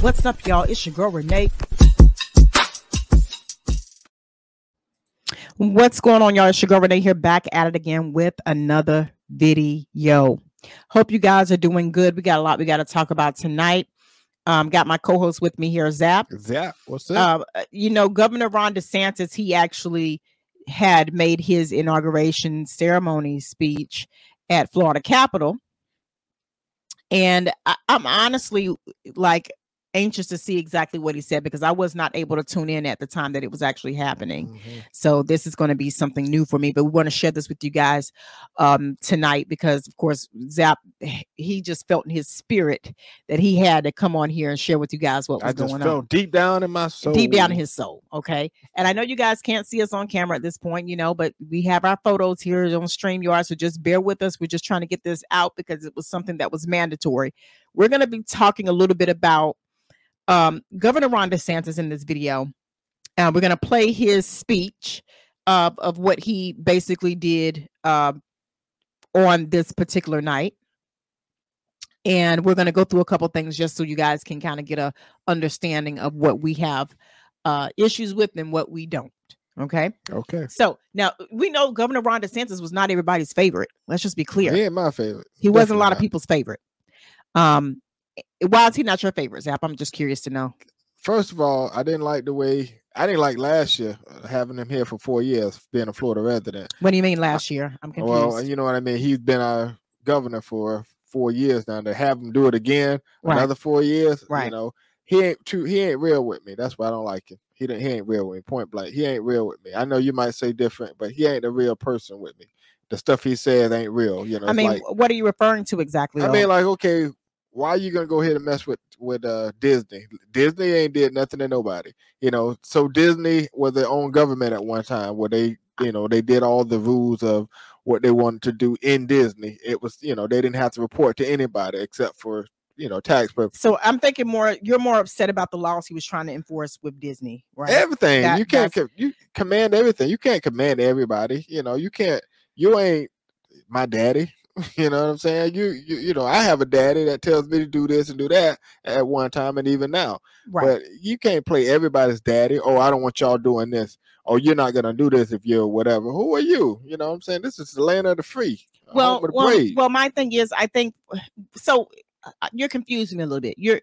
What's up, y'all? It's your girl Renee. What's going on, y'all? It's your girl Renee here, back at it again with another video. Hope you guys are doing good. We got a lot we got to talk about tonight. Um, got my co-host with me here, Zap. Zap, what's up? Uh, you know, Governor Ron DeSantis, he actually had made his inauguration ceremony speech at Florida Capitol. And I, I'm honestly like anxious to see exactly what he said because I was not able to tune in at the time that it was actually happening. Mhm. So this is going to be something new for me, but we want to share this with you guys um, tonight because, of course, Zap he just felt in his spirit that he had to come on here and share with you guys what was going felt on deep down in my soul. deep down in his soul. Okay. And I know you guys can't see us on camera at this point, you know, but we have our photos here on StreamYard. So just bear with us. We're just trying to get this out because it was something that was mandatory. We're going to be talking a little bit about um, Governor Ron DeSantis in this video. Uh, we're going to play his speech of, of what he basically did um, on this particular night. And we're going to go through a couple things just so you guys can kind of get a understanding of what we have uh, issues with and what we don't. Okay. Okay. So now we know Governor Ron DeSantis was not everybody's favorite. Let's just be clear. He ain't my favorite. He wasn't a lot of people's favorite. Um, why is he not your favorite, Zap? I'm just curious to know. First of all, I didn't like the way I didn't like last year uh, having him here for four years, being a Florida resident. What do you mean last year? I'm confused. Well, you know what I mean. He's been our governor for four years now. To have him do it again, Right. another four years, Right. you know, he ain't too. He ain't real with me. That's why I don't like him. He didn't. He ain't real with me. Point blank. He ain't real with me. I know you might say different, but he ain't a real person with me. The stuff he says ain't real. You know. I mean, like, what are you referring to exactly? I though? mean, like, okay, why are you gonna go ahead and mess with with uh Disney? Disney ain't did nothing to nobody, you know. So Disney was their own government at one time, where they, you know, they did all the rules of what they wanted to do in Disney. It was, you know, they didn't have to report to anybody except for, you know, tax purposes. so I'm thinking more. You're more upset about the laws he was trying to enforce with Disney, right? Everything That- you can't, you command everything. You can't command everybody. You know, you can't. You ain't my daddy. You know what I'm saying? You, you, you know, I have a daddy that tells me to do this and do that at one time, and even now. right. But you can't play everybody's daddy. Oh, I don't want y'all doing this. Oh, you're not gonna do this if you're whatever. Who are you? You know what I'm saying? This is the land of the free. well, the well, brave. well, my thing is, I think so. uh, You're confusing me a little bit. You're,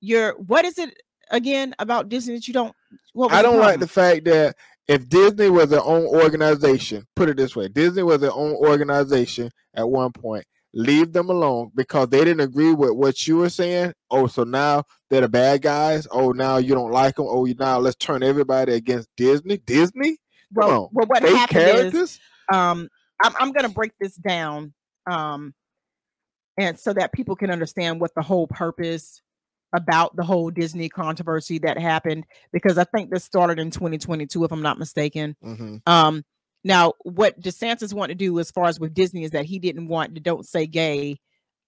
you're. What is it again about Disney that you don't? What I don't like the fact that if Disney was their own organization, put it this way, Disney was their own organization at one point. Leave them alone because they didn't agree with what you were saying. Oh, so now they're the bad guys. Oh, now you don't like them. Oh, you now let's turn everybody against Disney. Disney, come well, on, well, what fake happened is, um I'm, I'm going to break this down um and so that people can understand what the whole purpose about the whole disney controversy that happened because i think this started in 2022 if i'm not mistaken. Mhm. um now what desantis wanted to do as far as with disney is that he didn't want the don't say gay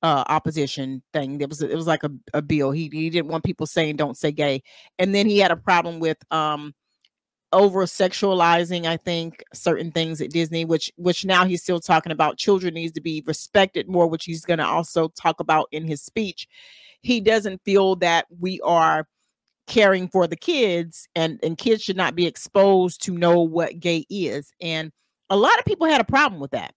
uh opposition thing. It was it was like a, a bill. He, he didn't want people saying don't say gay. And then he had a problem with um over sexualizing i think certain things at disney which which now he's still talking about children needs to be respected more which he's going to also talk about in his speech he doesn't feel that we are caring for the kids and and kids should not be exposed to know what gay is and a lot of people had a problem with that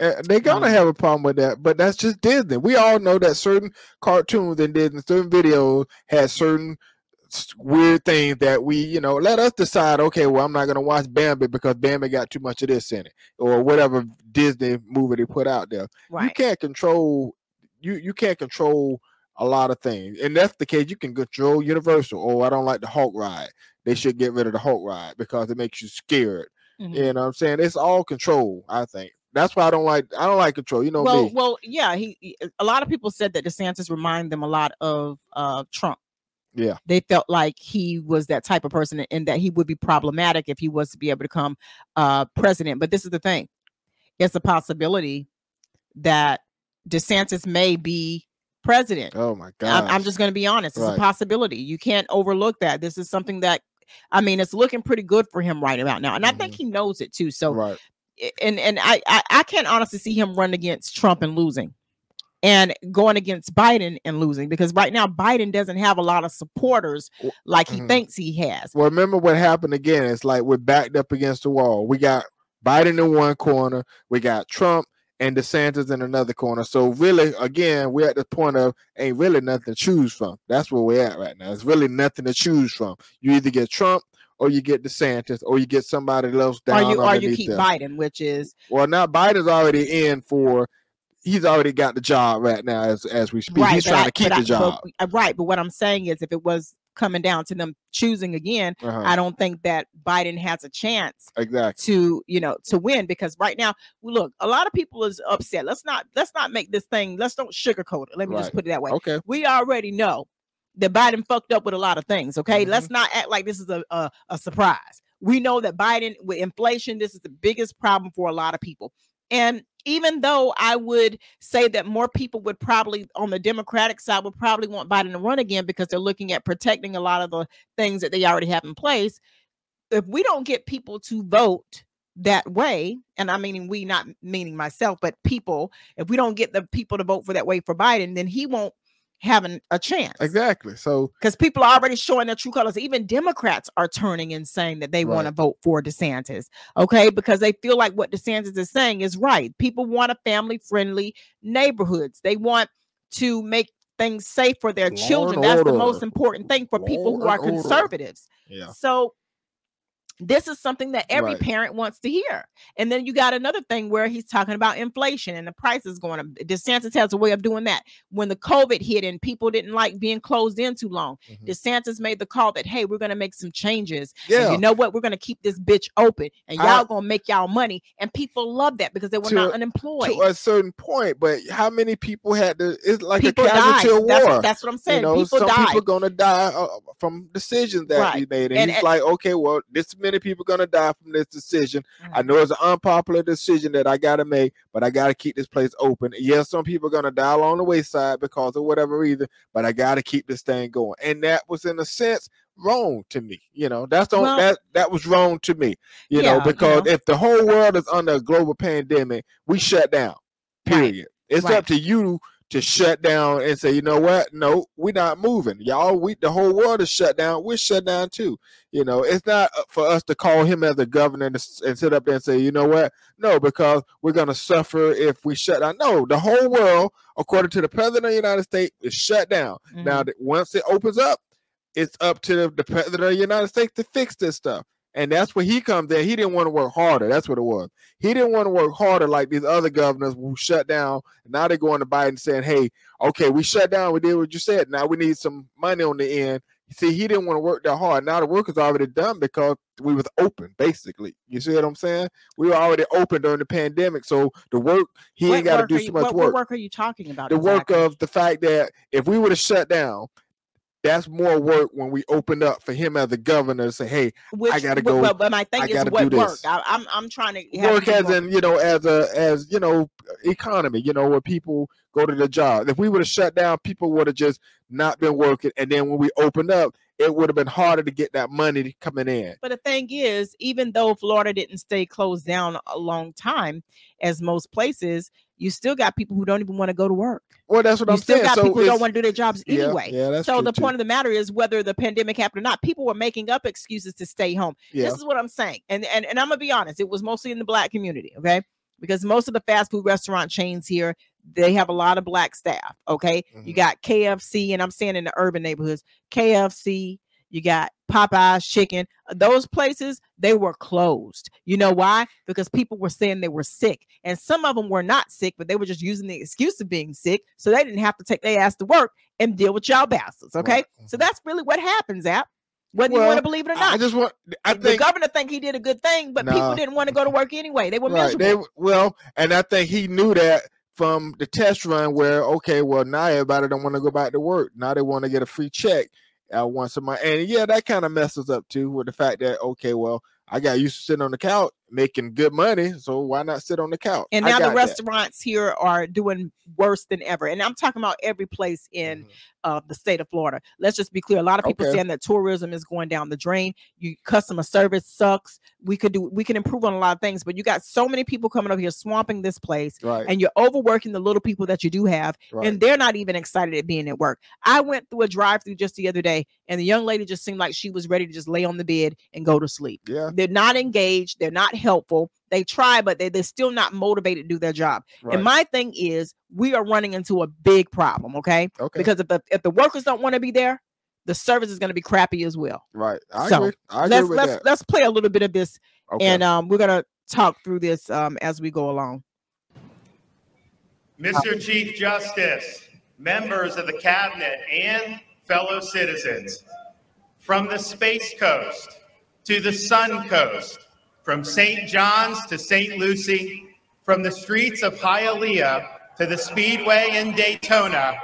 Uh, they're gonna Um, have a problem with that, but that's just Disney. We all know that certain cartoons and Disney, certain videos had certain weird things that we, you know, let us decide. Okay, well, I'm not gonna watch Bambi because Bambi got too much of this in it, or whatever Disney movie they put out there. You can't control. You you can't control a lot of things, and that's the case. You can control Universal. Oh, I don't like the Hulk ride. They should get rid of the Hulk ride because it makes you scared. Mhm. You know what I'm saying? It's all control, I think. That's why I don't like I don't like control. You know well, me. well, yeah. He, he- a lot of people said that DeSantis remind them a lot of uh, Trump. Yeah. they felt like he was that type of person, and that he would be problematic if he was to be able to become uh, president. But this is the thing: it's a possibility that DeSantis may be president. Oh my I'm, god. I'm just going to be honest; it's Right. a possibility. You can't overlook that. This is something that. I mean, it's looking pretty good for him right about now, and I think he knows it too. So, right. and and I, I I can't honestly see him run against Trump and losing. and going against Biden and losing because right now Biden doesn't have a lot of supporters like he mhm. thinks he has. Well, remember what happened again? It's like we're backed up against the wall. We got Biden in one corner, we got Trump and DeSantis in another corner. So really, again, we're at the point of ain't really nothing to choose from. That's where we're at right now. It's really nothing to choose from. You either get Trump or you get DeSantis or you get somebody else down. Or you or you keep them. Biden, which is Well, now Biden's already in for. He's already got the job right now as as we speak. he's trying I- to keep the I- job. but- uh, right, but what I'm saying is if it was coming down to them choosing again, Uh-huh, I don't think that Biden has a chance exactly. to you know to win because right now look a lot of people is upset. Let's not let's not make this thing let's don't sugarcoat it. Let me just put it that way. Okay. we already know that biden fucked up with a lot of things okay? Mhm. let's not act like this is a, a a surprise. We know that biden with inflation this is the biggest problem for a lot of people. And even though I would say that more people would probably on the Democratic side would probably want Biden to run again because they're looking at protecting a lot of the things that they already have in place, if we don't get people to vote that way, and I'm meaning we, not meaning myself, but people, if we don't get the people to vote for that way for Biden, then he won't have an, a chance. Exactly. So Because people are already showing their true colors. Even Democrats are turning and saying that they want to vote for DeSantis. Okay. Because they feel like what DeSantis is saying is right. People want a family friendly neighborhoods. They want to make things safe for their children. That's the most important thing for people who are order. conservatives. yeah. So this is something that every Right. parent wants to hear. And then you got another thing where he's talking about inflation and the prices going up. DeSantis has a way of doing that. When the COVID hit and people didn't like being closed in too long, Mhm. DeSantis made the call that, hey, we're going to make some changes. And Yeah. you know what? We're going to keep this bitch open and y'all going to make y'all money. And people love that because they were To not a- unemployed. to a certain point, but how many people had to? It's like people a died. casualty of That's, war. what- that's what I'm saying. you know, people some died. people gonna die uh, from decisions that Right. he made, and, And- he's and- like, okay, well, this many people gonna die from this decision. I Mhm. know it's an unpopular decision that I gotta make, but I gotta keep this place open. Yes, some people gonna die along the wayside because of whatever reason, but I gotta keep this thing going, and that was in a sense wrong to me. You know, that's the, Well- that that was wrong to me. You Yeah, know, you because know. if the whole world is under a global pandemic, we shut down. Right. Period. It's Right. up to you to shut down and say, you know what? No, we're not moving. Y'all, we the whole world is shut down. We're shut down too. You know, it's not uh, for us to call him as a governor and, and sit up there and say, you know what? No, because we're gonna suffer if we shut down. No, the whole world, according to the president of the United States, is shut down. Now, Mhm. that once it opens up, it's up to the president of the United States to fix this stuff. And that's where he comes in. He didn't want to work harder. That's what it was. He didn't want to work harder like these other governors who shut down. Now they're going to Biden saying, hey, okay, we shut down. We did what you said. Now we need some money on the end. See, he didn't want to work that hard. Now the work is already done because we was open, basically. You see what I'm saying? We were already open during the pandemic. So the work, he What ain't got to do so much what, work What work are you talking about? the work of the fact that if we would have shut down, that's more work when we opened up for him as the governor to say, hey, Which, gotta but- go- But, but my thing I is, gotta what work? I, I'm I'm trying to work as in, you know, as a as you know, economy, you know, where people go to the job. If we would have shut down, people would have just not been working. And then when we opened up, it would have been harder to get that money coming in. But the thing is, even though Florida didn't stay closed down a long time, as most places, you still got people who don't even want to go to work. Well, that's what You I'm saying. You still saying. got so people who don't want to do their jobs yeah, anyway. Yeah, that's so the too. point of the matter is whether the pandemic happened or not, people were making up excuses to stay home. yeah, This is what I'm saying. And, and and I'm gonna be honest, it was mostly in the black community, okay? Because most of the fast food restaurant chains here, they have a lot of black staff. Okay. You Mhm. got KFC, and I'm saying in the urban neighborhoods, KFC, you got Popeye's chicken. uh, Those places, they were closed. You know why? Because people were saying they were sick. And some of them were not sick, but they were just using the excuse of being sick. So they didn't have to take their ass to work and deal with y'all bastards. Okay. Right. So Mhm. that's really what happens, App. Whether you want to believe it or not I just want. I the think governor think he did a good thing, but people didn't want to go to work anyway. They were right. miserable. They well, and I think he knew that from the test run where okay, well now everybody don't want to go back to work. Now they want to get a free check. once a month and yeah, that kind of messes up too with the fact that okay, well I got used to sitting on the couch making good money. So why not sit on the couch? And now the got that. restaurants here are doing worse than ever. And I'm talking about every place in Mhm. uh, the state of Florida. Let's just be clear. A lot of people Okay. saying that tourism is going down the drain. You customer service sucks. We could do we can improve on a lot of things, but you got so many people coming over here swamping this place. Right. And you're overworking the little people that you do have, right. and they're not even excited at being at work. I went through a drive-through just the other day, and the young lady just seemed like she was ready to just lay on the bed and go to sleep. yeah. They're not engaged. They're not helpful. They try, but they, they're still not motivated to do their job. Right. And my thing is, we are running into a big problem, okay? okay. Because if the if the workers don't want to be there, the service is going to be crappy as well. right. I so, agree. I agree let's with let's that. let's play a little bit of this, Okay. and um, we're gonna talk through this um as we go along. Mr. Chief Justice, members of the cabinet, and fellow citizens, from the Space Coast to the Sun Coast, from St. John's to St. Lucie, from the streets of Hialeah to the Speedway in Daytona,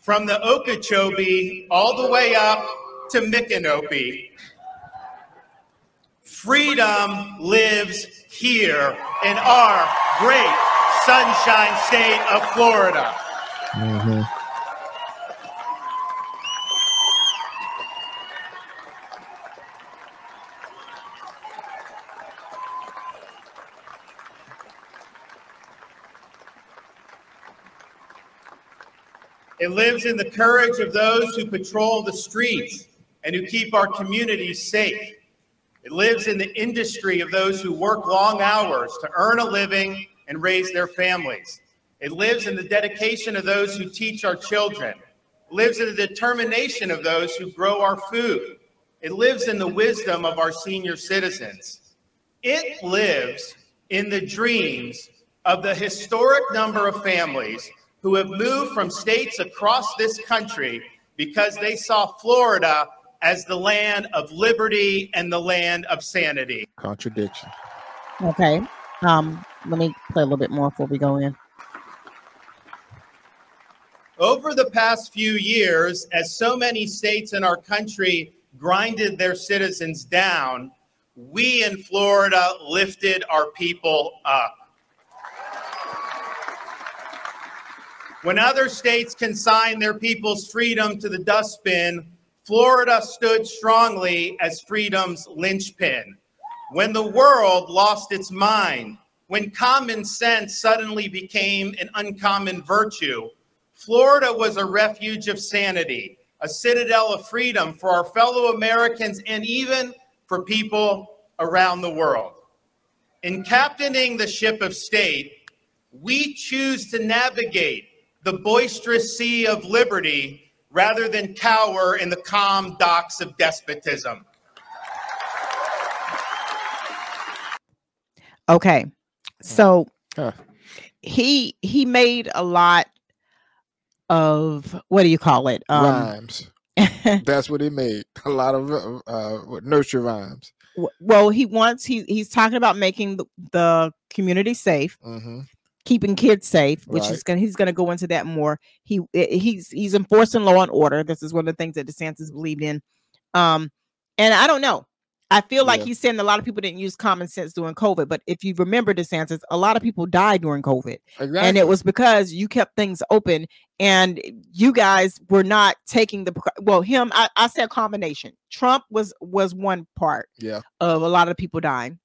from the Okeechobee all the way up to Micanopy. Freedom lives here in our great sunshine state of Florida. Mhm. It lives in the courage of those who patrol the streets and who keep our communities safe. It lives in the industry of those who work long hours to earn a living and raise their families. It lives in the dedication of those who teach our children. It lives in the determination of those who grow our food. It lives in the wisdom of our senior citizens. It lives in the dreams of the historic number of families who have moved from states across this country because they saw Florida as the land of liberty and the land of sanity. Contradiction. Okay. Um, let me play a little bit more before we go in. Over the past few years, as so many states in our country grinded their citizens down, we in Florida lifted our people up. When other states consigned their people's freedom to the dustbin, Florida stood strongly as freedom's linchpin. When the world lost its mind, when common sense suddenly became an uncommon virtue, Florida was a refuge of sanity, a citadel of freedom for our fellow Americans and even for people around the world. In captaining the ship of state, we choose to navigate the boisterous sea of liberty rather than cower in the calm docks of despotism. Okay. So Huh. he he made a lot of what do you call it? Um rhymes. That's what he made. A lot of uh, uh, nurture rhymes. well, he wants he he's talking about making the, the community safe, hmm keeping kids safe, which is gonna he's gonna go into that more. He he's he's enforcing law and order. This is one of the things that DeSantis believed in. Um, and I don't know. I feel like Yeah. he's saying a lot of people didn't use common sense during COVID, but if you remember DeSantis, a lot of people died during COVID. Exactly. and it was because you kept things open and you guys were not taking the well him I, I said combination trump was was one part yeah. of a lot of people dying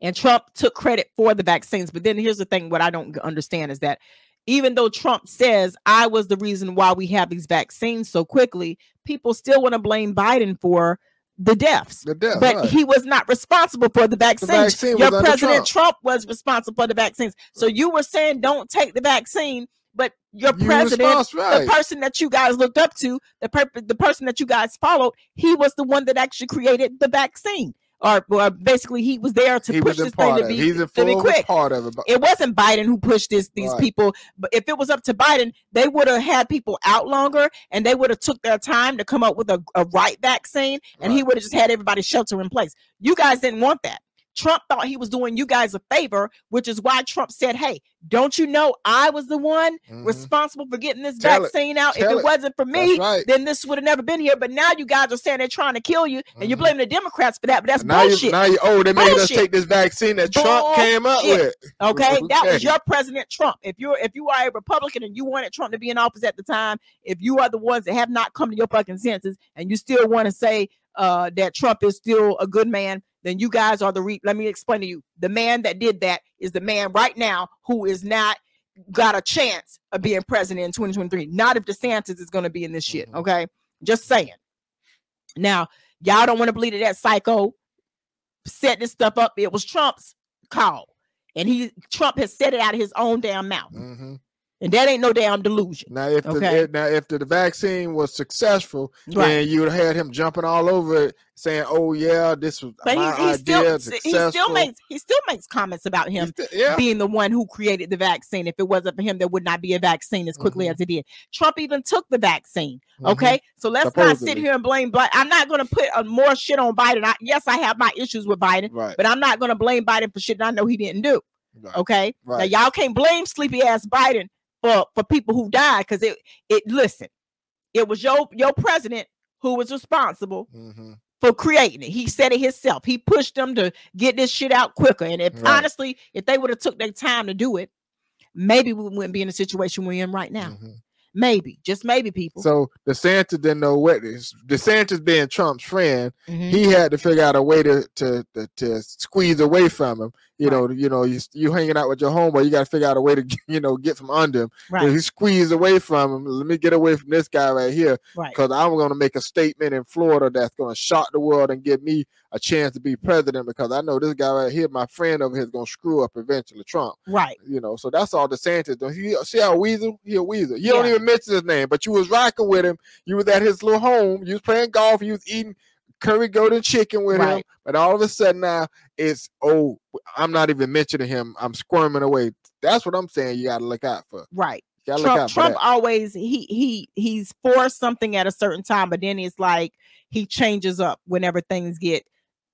and trump took credit for the vaccines but then here's the thing what i don't understand is that even though trump says i was the reason why we have these vaccines so quickly people still want to blame biden for the deaths The death. but right. he was not responsible for the vaccines. vaccine Your president Trump. Trump. was responsible for the vaccines. So you were saying don't take the vaccine, but your You president, right. the person that you guys looked up to, the per- the person that you guys followed, he was the one that actually created the vaccine. Or, or basically, he was there to he push this thing to be, He's to be quick. part of it. It wasn't Biden who pushed this these Right. people, but if it was up to Biden, they would have had people out longer and they would have took their time to come up with a, a right vaccine, and he would have just had everybody shelter in place. You guys didn't want that. Trump thought he was doing you guys a favor, which is why Trump said, Hey, don't you know I was the one Mhm. responsible for getting this Tell it. vaccine out? If it it. wasn't for me, right. then this would have never been here. But now you guys are saying they're trying to kill you, and you're Mhm. blaming the Democrats for that. But that's now bullshit. you now you oh they made us Bullshit. take this vaccine that Trump came up with. Okay, that was your president Trump. If you're if you are a Republican and you wanted Trump to be in office at the time, if you are the ones that have not come to your fucking senses and you still want to say uh that Trump is still a good man, then you guys are the re- let me explain to you. The man that did that is the man right now who is not got a chance of being president in 2023. Not if DeSantis is going to be in this shit, Mhm. okay? Just saying. Now, y'all don't want to believe that that psycho set this stuff up. It was Trump's call. And he Trump has said it out of his own damn mouth. Mhm. And that ain't no damn delusion. Now, if Okay. the now if the, vaccine was successful, Right. then you would have had him jumping all over it, saying, "Oh yeah, this was But my he, he idea." still it's he still makes he still makes comments about him still- yeah, being the one who created the vaccine. If it wasn't for him, there would not be a vaccine as quickly Mhm. as it did. Trump even took the vaccine. Mhm. Okay, so let's not sit here and blame. Biden. I'm not going to put uh, more shit on Biden. I, yes, I have my issues with Biden, right, but I'm not going to blame Biden for shit that I know he didn't do. right. Okay, Right. now y'all can't blame sleepy ass Biden for for people who died because it it listen, it was your your president who was responsible Mhm. for creating it. He said it himself. He pushed them to get this shit out quicker. And if Right. honestly, if they would have took their time to do it, maybe we wouldn't be in the situation we're in right now. Mhm. Maybe, just maybe, people. So DeSantis didn't know what this. DeSantis being Trump's friend, Mhm. he had to figure out a way to to to, to squeeze away from him. You Right. know, you know, you you hanging out with your homeboy, you got to figure out a way to you know get from under him. right, He squeezed away from him. Let me get away from this guy right here right, because I'm going to make a statement in Florida that's going to shock the world and give me a chance to be president because I know this guy right here, my friend over here, is going to screw up eventually Trump. right. You know, so that's all DeSantis does. He see how Weasel, he a Weasel. You don't even mention his name, but you was rocking with him. You was at his little home. You was playing golf. You was eating curry golden chicken with him. But all of a sudden now it's oh, I'm not even mentioning him. I'm squirming away. That's what I'm saying. You got to look out for. Right. Got to look Trump Trump always he he he's for something at a certain time, but then it's like he changes up whenever things get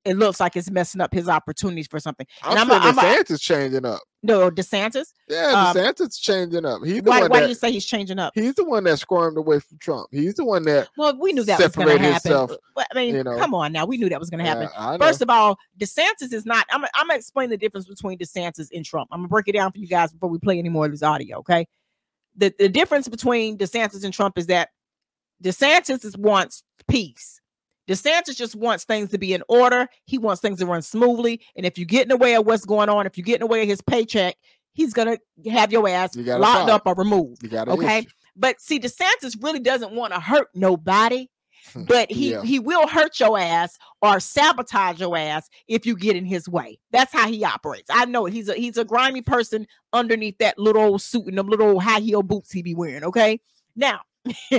it looks like it's messing up his opportunities for something. And I'm, I'm saying a- I'm DeSantis changing up. No, DeSantis. Yeah, Um, DeSantis changing up. He's the Why one why do you say he's changing up? he's the one that squirmed away from Trump. He's the one that Well, we knew that was going to happen. himself, Well, I mean, you know. come on now, we knew that was going to happen. Yeah, First of all, DeSantis is not. I'm. I'm gonna explain the difference between DeSantis and Trump. I'm gonna break it down for you guys before we play any more of this audio. Okay. The the difference between DeSantis and Trump is that DeSantis wants peace. DeSantis just wants things to be in order. He wants things to run smoothly. And if you get in the way of what's going on, if you get in the way of his paycheck, he's gonna have your ass You locked up or removed. you got an okay. issue. But see, DeSantis really doesn't want to hurt nobody, hmm, but he Yeah. he will hurt your ass or sabotage your ass if you get in his way. That's how he operates. I know it. he's a he's a grimy person underneath that little old suit and them little old high heel boots he be wearing. Okay, now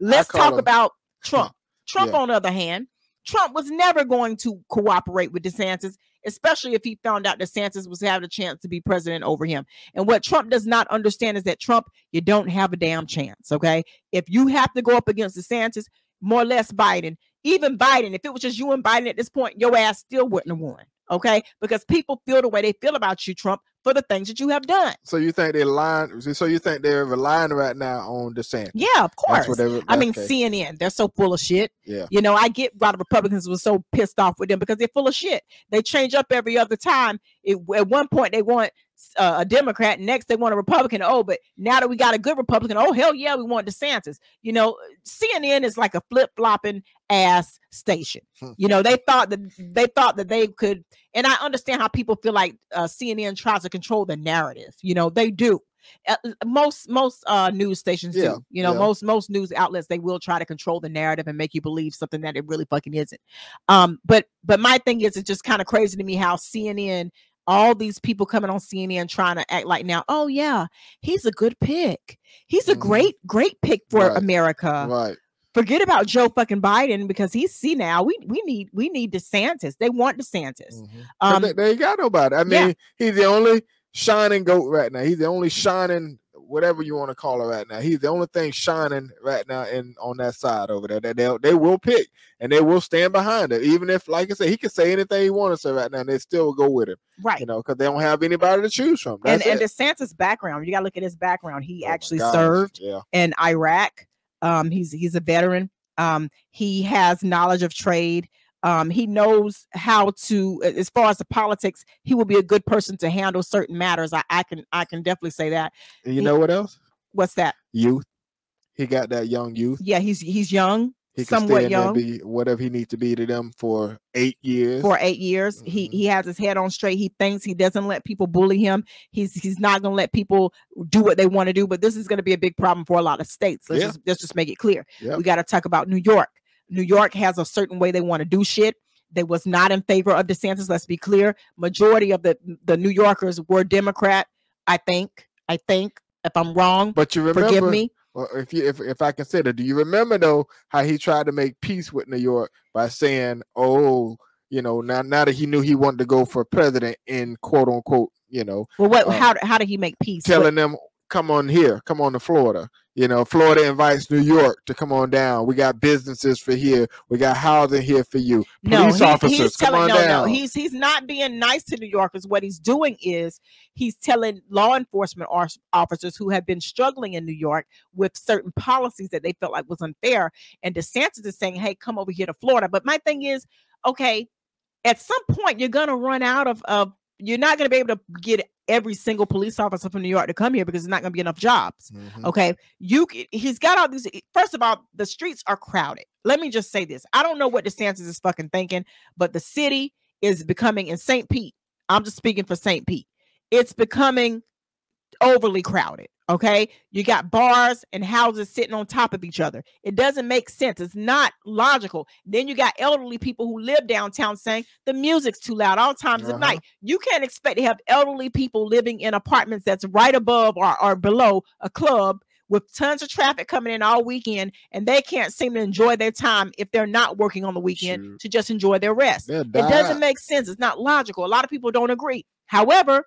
let's talk him- about Trump. Trump, Yeah. on the other hand, Trump was never going to cooperate with DeSantis, especially if he found out DeSantis was having a chance to be president over him. And what Trump does not understand is that Trump, you don't have a damn chance. Okay. If you have to go up against DeSantis, more or less Biden, even Biden, if it was just you and Biden at this point, your ass still wouldn't have won. Okay. Because people feel the way they feel about you, Trump, for the things that you have done. So you think they're lying? So you think they're relying right now on DeSantis? Yeah, of course. That's what were- I mean, okay. CNN, they're so full of shit. Yeah. You know, I get why the Republicans were so pissed off with them because they're full of shit. They change up every other time. It, at one point, they want uh, a Democrat, next, they want a Republican. Oh, but now that we got a good Republican, oh, hell yeah, we want DeSantis. You know, CNN is like a flip flopping ass station. Hmm. You know, they thought that they thought that they could, and I understand how people feel like uh, CNN tries to control the narrative. You know, they do. Uh, most most uh news stations Yeah, do you know yeah. most most news outlets they will try to control the narrative and make you believe something that it really fucking isn't um but but my thing is it's just kind of crazy to me how cnn all these people coming on cnn trying to act like now oh yeah he's a good pick he's a Mhm. great great pick for Right. america right. forget about joe fucking biden because he's see now we we need we need desantis they want desantis Mhm. 'Cause um they, they ain't got nobody. I yeah. mean, he's the only shining goat right now. He's the only shining whatever you want to call it right now. He's the only thing shining right now in on that side over there that they they will pick and they will stand behind it, even if, like I said, he can say anything he wants to say right now, and they still go with him. Right. You know, because they don't have anybody to choose from. and That's and it. DeSantis' background, you gotta look at his background. He Oh actually served Yeah. in Iraq. Um, he's he's a veteran. Um, he has knowledge of trade. Um, he knows how to, as far as the politics, he will be a good person to handle certain matters. I, I can I can definitely say that. And you He- know what else? What's that? Youth. He got that young youth. Yeah, he's he's young, He can somewhat there young. and be whatever he needs to be to them for eight years. for eight years. He Mhm. he has his head on straight. He thinks he doesn't let people bully him. He's he's not gonna let people do what they want to do. But this is gonna be a big problem for a lot of states. Let's Yeah. just let's just make it clear. Yep. We got to talk about New York. New York has a certain way they want to do shit. They was not in favor of DeSantis. Let's be clear. Majority of the the New Yorkers were Democrat. I think. I think. If I'm wrong, but you remember, forgive me. If you if if I consider, do you remember though how he tried to make peace with New York by saying, "Oh, you know, now now that he knew he wanted to go for president in quote unquote, you know, Well, what? uh, how how did he make peace? telling them, come on here, come on to Florida. You know, Florida invites New York to come on down. We got businesses for here. We got housing here for you. No, Police he- officers, he's come telling no, no. He's he's not being nice to New Yorkers. What he's doing is he's telling law enforcement officers who have been struggling in New York with certain policies that they felt like was unfair. And DeSantis is saying, "Hey, come over here to Florida." But my thing is, okay, at some point you're gonna run out of of. You're not gonna be able to get every single police officer from New York to come here because there's not gonna be enough jobs. Mhm. Okay, you he's got all these. First of all, the streets are crowded. Let me just say this: I don't know what DeSantis is fucking thinking, but the city is becoming in St. Pete. I'm just speaking for St. Pete. It's becoming overly crowded. Okay, you got bars and houses sitting on top of each other. It doesn't make sense. It's not logical. Then you got elderly people who live downtown saying the music's too loud all times Uh-huh. of night. You can't expect to have elderly people living in apartments that's right above or, or below a club with tons of traffic coming in all weekend, and they can't seem to enjoy their time if they're not working on the weekend Shoot. to just enjoy their rest. It doesn't make sense. It's not logical. A lot of people don't agree. However,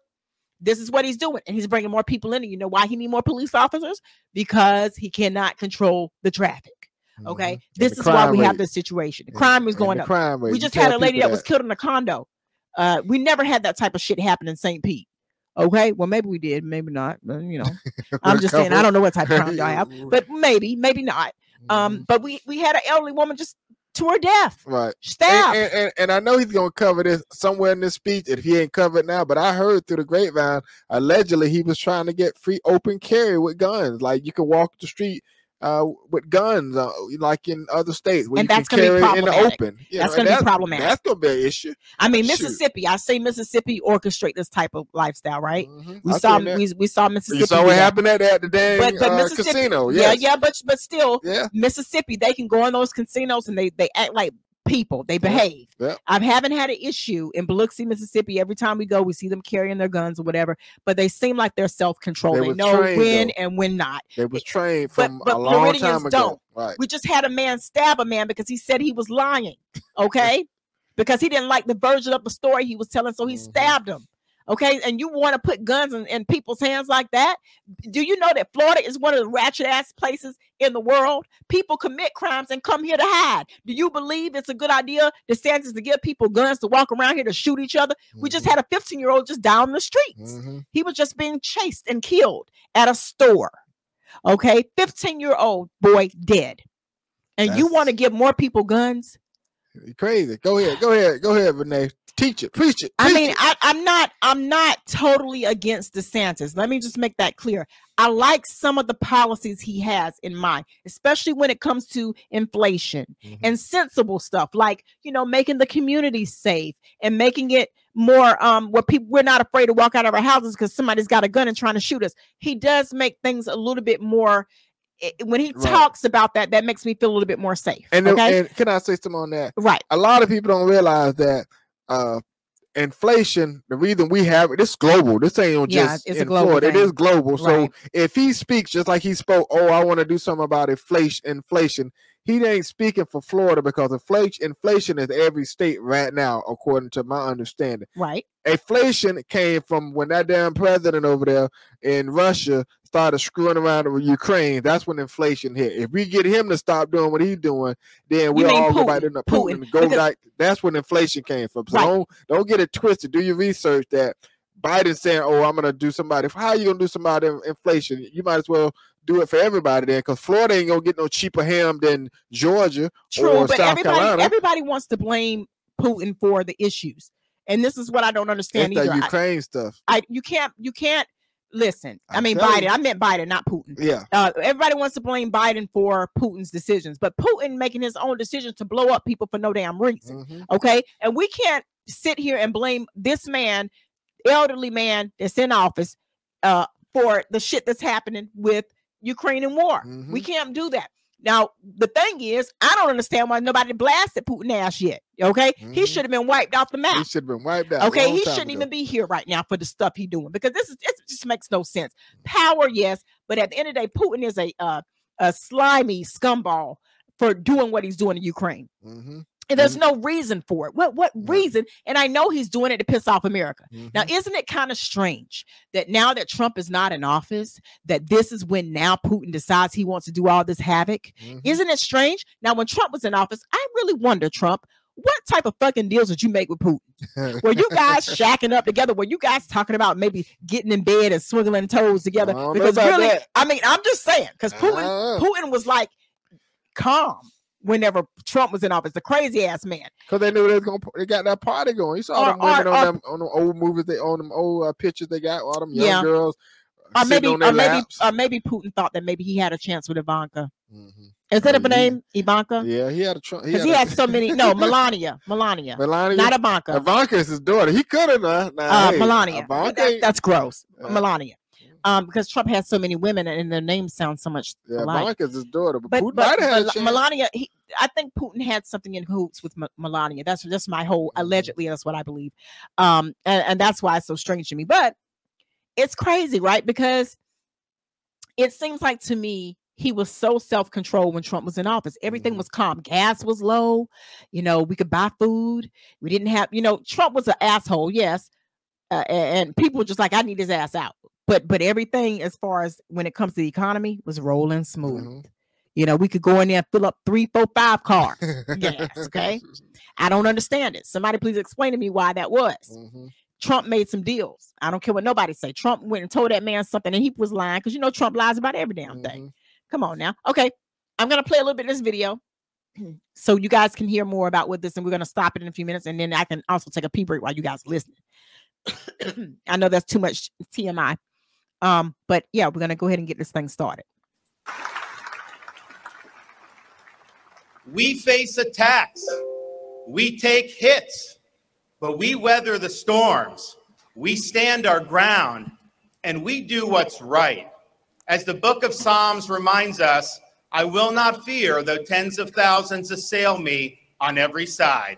this is what he's doing, and he's bringing more people in. And you know why he need more police officers? Because he cannot control the traffic. Okay, Mhm. This is why we crime have rate. this situation. The crime is going up. Crime rate. We just had a lady that was killed in a condo. Uh, we never had that type of shit happen in St. Pete. Okay, well maybe we did, maybe not. You know, I'm just saying I don't know what type of crime y'all have, but maybe, maybe not. Um, Mhm. but we we had an elderly woman just to her death, right. And, and, and, and I know he's gonna cover this somewhere in this speech if he ain't covered now, but I heard through the grapevine allegedly he was trying to get free open carry with guns. Like you can walk the street uh with guns uh, like in other states where And that's gonna be carry in the open. You That's gonna be problematic. That's gonna be an issue. I mean, Shoot. Mississippi. I say Mississippi orchestrate this type of lifestyle, right? Mhm. We I saw we, we saw Mississippi. you saw what happened at that the dang But but uh, Mississippi, casino. yeah, yeah, but but still, yeah. Mississippi, they can go in those casinos and they they act like people. They behave. I haven't had an issue in Biloxi, Mississippi. Every time we go, we see them carrying their guns or whatever. But they seem like they're self controlled. They They, know trained, when though. and when not. They was trained from but a long Floridians time ago. don't. Right. We just had a man stab a man because he said he was lying. Okay. because he didn't like the version of the story he was telling. So he Mhm. stabbed him. Okay. And you want to put guns in, in people's hands like that? Do you know that Florida is one of the ratchet ass places in the world? People commit crimes and come here to hide. Do you believe it's a good idea, DeSantis, to give people guns to walk around here to shoot each other? We just Mhm. had a 15 year old just down the streets. Mhm. He was just being chased and killed at a store. Okay, 15 year old boy dead. And you want to give more people guns? Crazy. Go ahead. Go ahead. Go ahead, Renee. Teach it. Preach it. I mean, it. I, I'm not I'm not totally against DeSantis. Let me just make that clear. I like some of the policies he has in mind, especially when it comes to inflation Mhm. and sensible stuff like you know making the community safe and making it more um where people we're not afraid to walk out of our houses because somebody's got a gun and trying to shoot us he does make things a little bit more when he Right. talks about that that makes me feel a little bit more safe and, okay and can I say something on that? right a lot of people don't realize that uh inflation the reason we have it this global. This ain't on Yeah, just it's in Florida, thing. is global. So if he speaks just like he spoke oh i want to do something about inflation inflation he ain't speaking for Florida because inflation inflation is every state right now, according to my understanding. Right. Inflation came from when that damn president over there in Russia started screwing around with Ukraine. That's when inflation hit. If we get him to stop doing what he's doing, then we'll all go back into Putin. Putin. Go because- back. That's when inflation came from. So right. don't don't get it twisted. Do your research that Biden saying, "Oh, I'm gonna do somebody." How are you gonna do somebody inflation? You might as well do it for everybody then, because Florida ain't gonna get no cheaper ham than Georgia True, or but South everybody, Carolina. Everybody wants to blame Putin for the issues, and this is what I don't understand it's either. Ukraine I, stuff. I you can't you can't listen. I, I mean Biden. You. I meant Biden, not Putin. Yeah. Uh, everybody wants to blame Biden for Putin's decisions, but Putin making his own decisions to blow up people for no damn reason. Mm-hmm. Okay, and we can't sit here and blame this man elderly man that's in office uh, for the shit that's happening with Ukrainian war. Mm-hmm. We can't do that. Now, the thing is, I don't understand why nobody blasted Putin ass yet. Okay, mm-hmm. he should have been wiped off the map. He should have been wiped out. Okay, he shouldn't ago. even be here right now for the stuff he's doing because this is it just makes no sense. Power, yes, but at the end of the day, Putin is a uh, a slimy scumball for doing what he's doing in Ukraine. Mm-hmm. And there's mm-hmm. no reason for it. What what reason? And I know he's doing it to piss off America. Mm-hmm. Now, isn't it kind of strange that now that Trump is not in office, that this is when now Putin decides he wants to do all this havoc? Mm-hmm. Isn't it strange? Now, when Trump was in office, I really wonder, Trump, what type of fucking deals did you make with Putin? Were you guys shacking up together? Were you guys talking about maybe getting in bed and swiggling toes together? Because really, that. I mean, I'm just saying, because Putin, Putin was like calm whenever Trump was in office, the crazy ass man. Because they knew they was gonna they got that party going. You saw or, them women or, on or, them on them old movies, they on them old uh, pictures they got, all them young yeah. girls. Or maybe, or maybe, or maybe Putin thought that maybe he had a chance with Ivanka. Mm-hmm. Is that a name, Ivanka? Yeah, he had a Trump. Because he, had, he had so many. No, Melania, Melania, Melania, not Ivanka. Ivanka is his daughter. He could have. Nah, uh, hey, Melania. Ivanka, that, that's gross. Melania um, because Trump has so many women and their names sound so much yeah, alike. Monica's his daughter, but, but, Putin but Mel- Melania, he, I think Putin had something in hoots with M- Melania. That's just my whole mm-hmm. allegedly. That's what I believe, um, and, and that's why it's so strange to me. But it's crazy, right? Because it seems like to me he was so self-controlled when Trump was in office. Everything mm-hmm. was calm. Gas was low. You know, we could buy food. We didn't have, you know, Trump was an asshole, yes. Uh, and, and people were just like, I need his ass out but but everything as far as when it comes to the economy was rolling smooth. Mm-hmm. You know, we could go in there and fill up three, four, five cars. yes, okay. I don't understand it. Somebody please explain to me why that was. Mm-hmm. Trump made some deals. I don't care what nobody say. Trump went and told that man something, and he was lying because you know Trump lies about every damn thing. Mm-hmm. Come on now. Okay, I'm gonna play a little bit of this video so you guys can hear more about what this, and we're gonna stop it in a few minutes, and then I can also take a pee break while you guys listening. I know that's too much TMI. Um, but yeah, we're gonna go ahead and get this thing started. We face attacks, we take hits, but we weather the storms. We stand our ground and we do what's right. As the book of Psalms reminds us, I will not fear though tens of thousands assail me on every side.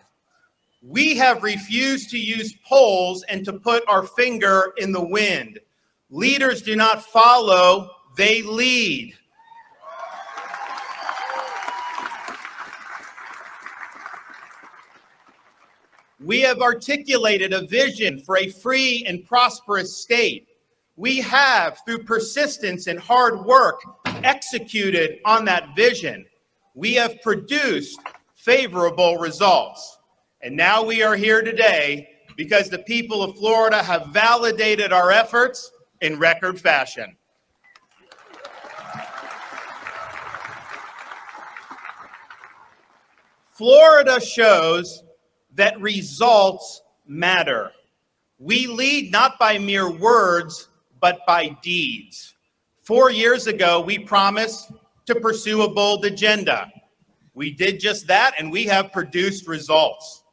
We have refused to use polls and to put our finger in the wind. Leaders do not follow, they lead. We have articulated a vision for a free and prosperous state. We have, through persistence and hard work, executed on that vision. We have produced favorable results. And now we are here today because the people of Florida have validated our efforts in record fashion. Florida shows that results matter. We lead not by mere words, but by deeds. Four years ago, we promised to pursue a bold agenda. We did just that, and we have produced results.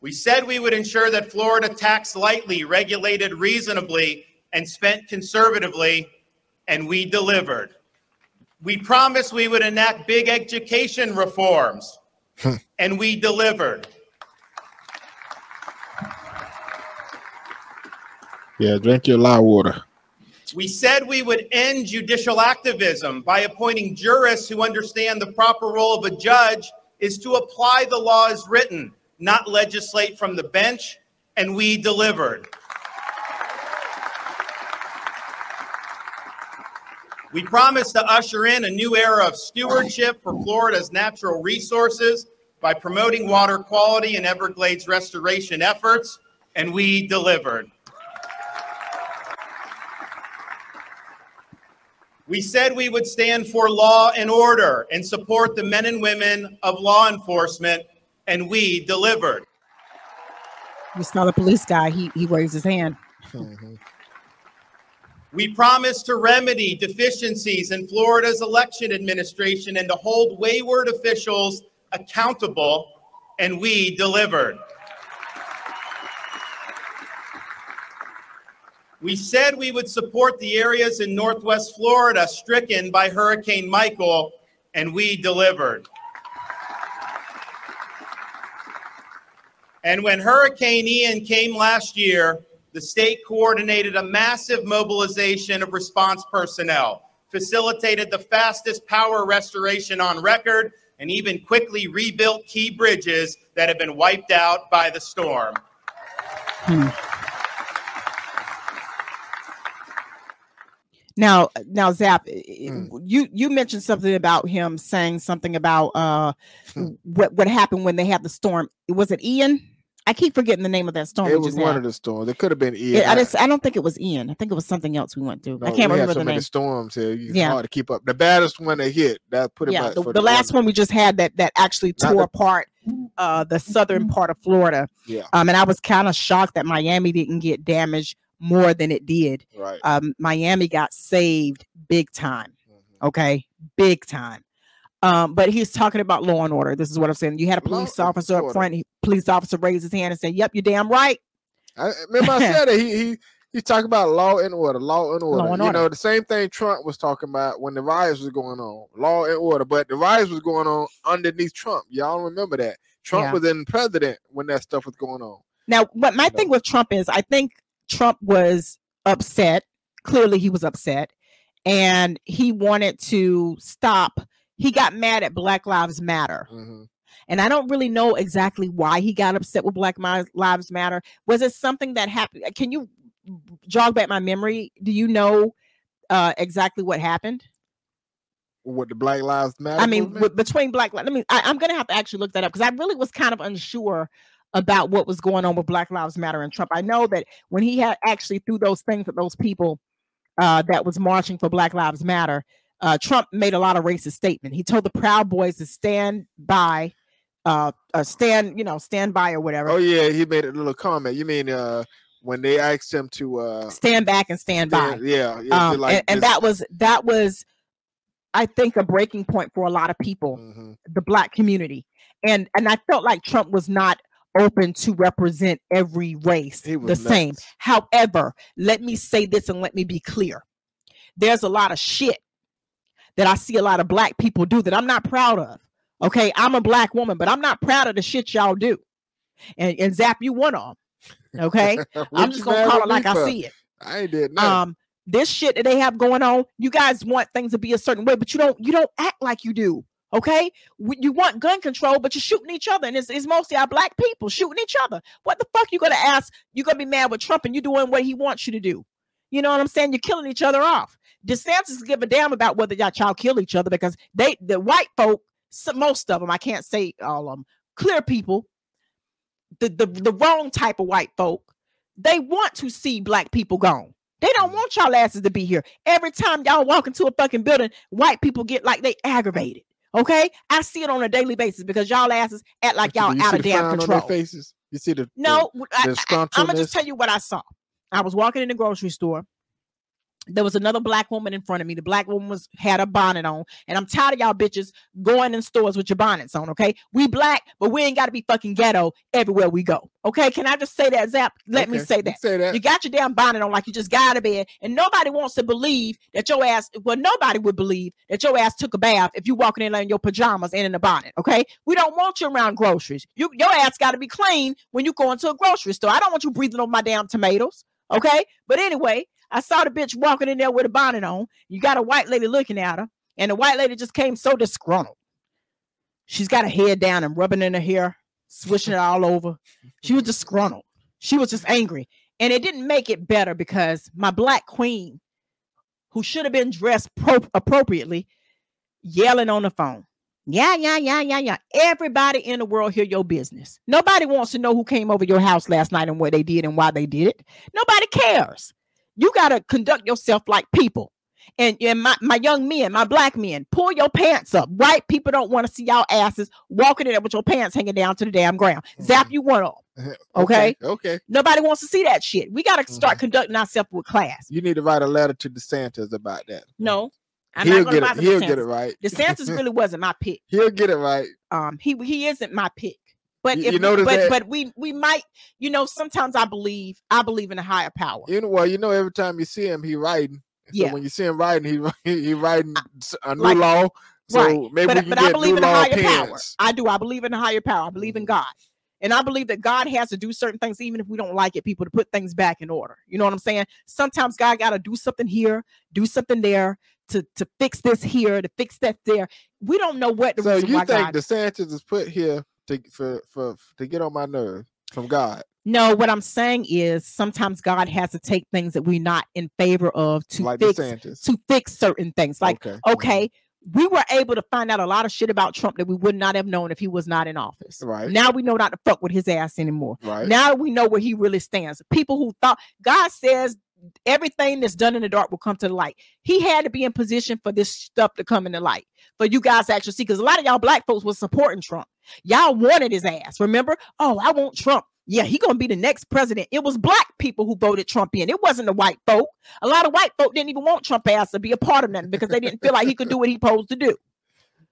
We said we would ensure that Florida taxed lightly, regulated reasonably, and spent conservatively, and we delivered. We promised we would enact big education reforms, and we delivered. Yeah, drink your lye water. We said we would end judicial activism by appointing jurists who understand the proper role of a judge is to apply the law as written, not legislate from the bench, and we delivered. We promised to usher in a new era of stewardship for Florida's natural resources by promoting water quality and Everglades restoration efforts, and we delivered. We said we would stand for law and order and support the men and women of law enforcement, and we delivered. You saw the police guy, he, he raised his hand. Mhm. We promised to remedy deficiencies in Florida's election administration and to hold wayward officials accountable, and we delivered. We said we would support the areas in Northwest Florida stricken by Hurricane Michael, and we delivered. And when Hurricane Ian came last year, the state coordinated a massive mobilization of response personnel, facilitated the fastest power restoration on record, and even quickly rebuilt key bridges that had been wiped out by the storm. Now, now, Zap, Hmm. you you mentioned something about him saying something about uh Hmm. what what happened when they had the storm. Was it Ian? I keep forgetting the name of that storm. It was one had. of the storms. It could have been Ian. Yeah, I, just, I don't think it was Ian. I think it was something else we went through. I can't we had remember so the many name. storms here. It's Yeah. hard to keep up. The baddest one that hit that put it Yeah, back the, for the last one we just had that that actually Not tore the- apart uh the southern part of Florida. Yeah, Um, and I was kind of shocked that Miami didn't get damaged more than it did. right. Um, Miami got saved big time. Mhm. okay big time um but he's talking about law and order this is what i'm saying you had a police and officer up front he, police officer raised his hand and said yep you're damn right I remember I said that he he he talked about law and order, law and order. and you order. know, the same thing Trump was talking about when the riots was going on, law and order. But the riots was going on underneath Trump. Y'all remember that? Trump Yeah. was in president when that stuff was going on. now what my You thing know. with trump is i think trump was upset clearly he was upset and he wanted to stop he got mad at black lives matter. Hmm and i don't really know exactly why he got upset with black lives matter. Was it something that happened can you jog back my memory? Do you know uh exactly what happened? With the Black Lives Matter. I mean, between Black, Li- I mean, I, I'm gonna have to actually look that up because I really was kind of unsure about what was going on with Black Lives Matter and Trump. I know that when he had actually threw those things at those people uh, that was marching for Black Lives Matter, uh, Trump made a lot of racist statement. He told the Proud Boys to stand by, uh, uh stand, you know, stand by or whatever, oh yeah, he made a little comment. You mean uh when they asked him to uh stand back and stand by. yeah, yeah, Um, like and, and that was that was, I think, a breaking point for a lot of people. Mhm. the black community and and i felt like trump was not open to represent every race the was same however let me say this and let me be clear there's a lot of shit that i see a lot of black people do that i'm not proud of okay? I'm a black woman but i'm not proud of the shit y'all do. And, and zap you one of them okay? I'm just gonna call it like i see it. I ain't did nothing. um this shit that they have going on you guys want things to be a certain way but you don't you don't act like you do okay? You want gun control but you're shooting each other and it's, it's mostly our black people shooting each other. What the fuck you gonna ask? You gonna be mad with trump and you doing what he wants you to do. You know what i'm saying? You're killing each other off desantis give a damn about whether y'all child kill each other because they the white folk most of them i can't say all of them clear people the, the the wrong type of white folk they want to see black people gone they don't want y'all asses to be here. Every time y'all walk into a fucking building, white people get like they aggravated. Okay, I see it on a daily basis because y'all asses act like y'all you out of damn control. faces. You see the No, the, I, the am gonna just tell you what I saw. I was walking in the grocery store. There was another black woman in front of me. The black woman was had a bonnet on, and I'm tired of y'all bitches going in stores with your bonnets on. Okay, we black, but we ain't got to be fucking ghetto everywhere we go. Okay, can I just say that, Zap? Let me say that. Say that. You got your damn bonnet on like you just got out of bed, and nobody wants to believe that your ass. Well, nobody would believe that your ass took a bath if you walking in in your pajamas and in a bonnet. Okay, we don't want you around groceries. You your ass got to be clean when you go into a grocery store. I don't want you breathing on my damn tomatoes. Okay, but anyway, I saw the bitch walking in there with a bonnet on. You got a white lady looking at her, and the white lady just came so disgruntled. She's got her head down and rubbing in her hair, swishing it all over. She was disgruntled. She was just angry. And it didn't make it better because my black queen, who should have been dressed pro- appropriately, yelling on the phone. Yeah, yeah, yeah, yeah, yeah. Everybody in the world hear your business. Nobody wants to know who came over your house last night and what they did and why they did it. Nobody cares. You got to conduct yourself like people. And, and my, my young men, my black men, pull your pants up. White people don't want to see y'all asses walking in there with your pants hanging down to the damn ground. Zap Mhm. you one of 'em. okay. Okay. Nobody wants to see that shit. We got to start Mhm. conducting ourselves with class. You need to write a letter to DeSantis about that. No, I'm he'll get it. He'll DeSantis. get it right. DeSantis really wasn't my pick. he'll get it right. Um, he he isn't my pick. But You- if you notice but that- but we we might you know sometimes I believe I believe in a higher power. You know, well, you know, every time you see him, he writing. So Yeah. when you see him writing, he he, writing a new like- law. So right. maybe but but get I believe in a higher power. I do. I believe in a higher power. I believe in Mhm. God. And I believe that God has to do certain things, even if we don't like it, people to put things back in order. You know what I'm saying? Sometimes God got to do something here, do something there to, to fix this here, to fix that there. We don't know what the So reason you why think God. DeSantis is put here to for for to get on my nerve from God? No, what I'm saying is sometimes God has to take things that we're not in favor of to like fix DeSantis. to fix certain things. Like, okay, mm-hmm. okay, we were able to find out a lot of shit about Trump that we would not have known if he was not in office. Right. Now we know not to fuck with his ass anymore. right. Now we know where he really stands. People who thought God says everything that's done in the dark will come to the light. He had to be in position for this stuff to come in the light, for you guys to actually see. Because a lot of y'all black folks was supporting Trump. Y'all wanted his ass. Remember? Oh, I want Trump. Yeah, he gonna be the next president. It was black people who voted Trump in. It wasn't the white folk. A lot of white folk didn't even want Trump ass to be a part of nothing because they didn't feel like he could do what he posed to do.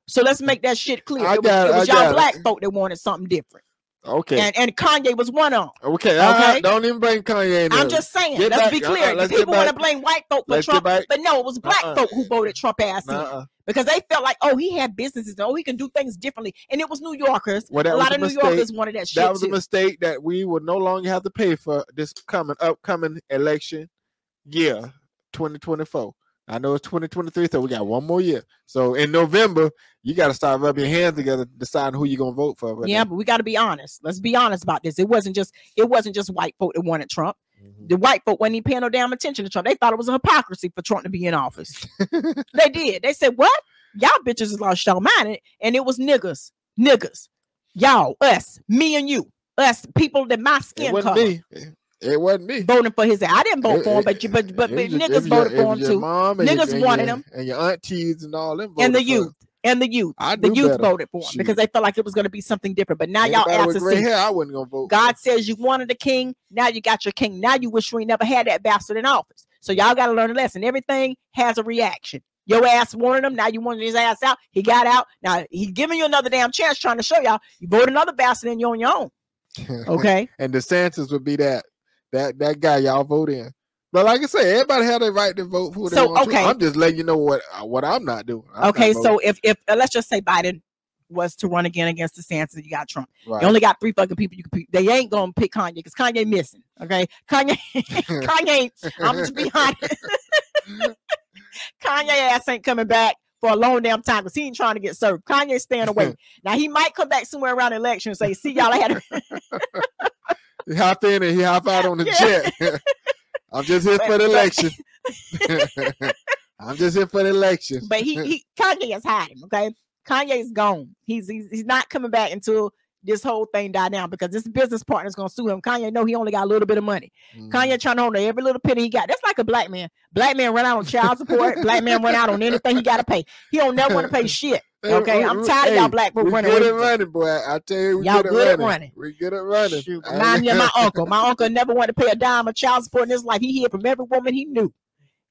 So let's make that shit clear. I it was, got it was y'all it. black folk that wanted something different. Okay. And and Kanye was one of them. okay. okay. don't even bring Kanye in. I'm just saying. Get let's back- be uh-uh, clear. let's people want to blame white folk for let's Trump, but no, it was black Uh-uh. folk who voted Trump ass in Nuh-uh. because they felt like, oh, he had businesses, oh, he can do things differently, and it was New Yorkers. Well, a lot a of New mistake. Yorkers wanted that shit That was a mistake that we would no longer have to pay for this coming upcoming election year, 2024. I know it's 2023, so we got one more year. So in November, you got to start rubbing your hands together, deciding who you're gonna vote for. but yeah, then- but we got to be honest. Let's be honest about this. It wasn't just it wasn't just white folk that wanted Trump. Mhm. The white folk wasn't even paying no damn attention to Trump. They thought it was a hypocrisy for Trump to be in office. they did. They said, "What? Y'all bitches is lost your mind," and it was niggas, niggas, y'all, us, me and you, us, people that my skin color. me. It- wasn't me. voting for his. I didn't vote It- for him, but you, but but, but your- niggas was your- voted for him too, Mom Niggas your, wanted your- him. and your aunties and all them. and the voted youth, and the youth. I The youth better. voted for him Shoot. because they felt like it was going to be something different. But now y'all Anybody to see. hair, I wasn't gonna vote. for. God says you wanted a king. Now you got your king. Now you wish we never had that bastard in office. So y'all got to learn a lesson. Everything has a reaction. Your ass wanted him. Now you wanted his ass out. He got out. Now he's giving you another damn chance, trying to show y'all you vote another bastard and you're on your own. Okay. and the DeSantis would be that that that guy y'all vote in. But like I say, everybody had the right to vote for who they So, want to. okay. I'm just letting you know what uh, what I'm not doing. I'm okay. voting. So if if let's just say Biden was to run again against the DeSantis, you got Trump. right. You only got three fucking people you can pick. They ain't gonna pick Kanye because Kanye missing. Okay, Kanye, Kanye. ain't- I'm just be honest. Kanye ass ain't coming back for a long damn time because he ain't trying to get served. Kanye staying away. now he might come back somewhere around election and say, "See y'all, I had." He hop in and he hop out on the Yeah. jet. I'm just here for the election. I'm just here for the election. but he, he Kanye is hiding. Okay, Kanye's gone. He's, he's he's not coming back until this whole thing die down because this business partner's gonna sue him. Kanye know he only got a little bit of money. Mhm. Kanye trying to hold every little penny he got. That's like a black man. Black man run out on child support. black man run out on anything he got to pay. He don't never want to pay shit. Hey, Okay, uh, I'm we- tired of y'all hey, black we running. good away at running, boy. I tell you, we Y'all good, good at running. running. We good at running. Shoot, Remind me of my uncle. My uncle never wanted to pay a dime of child support in his life. He hid from every woman he knew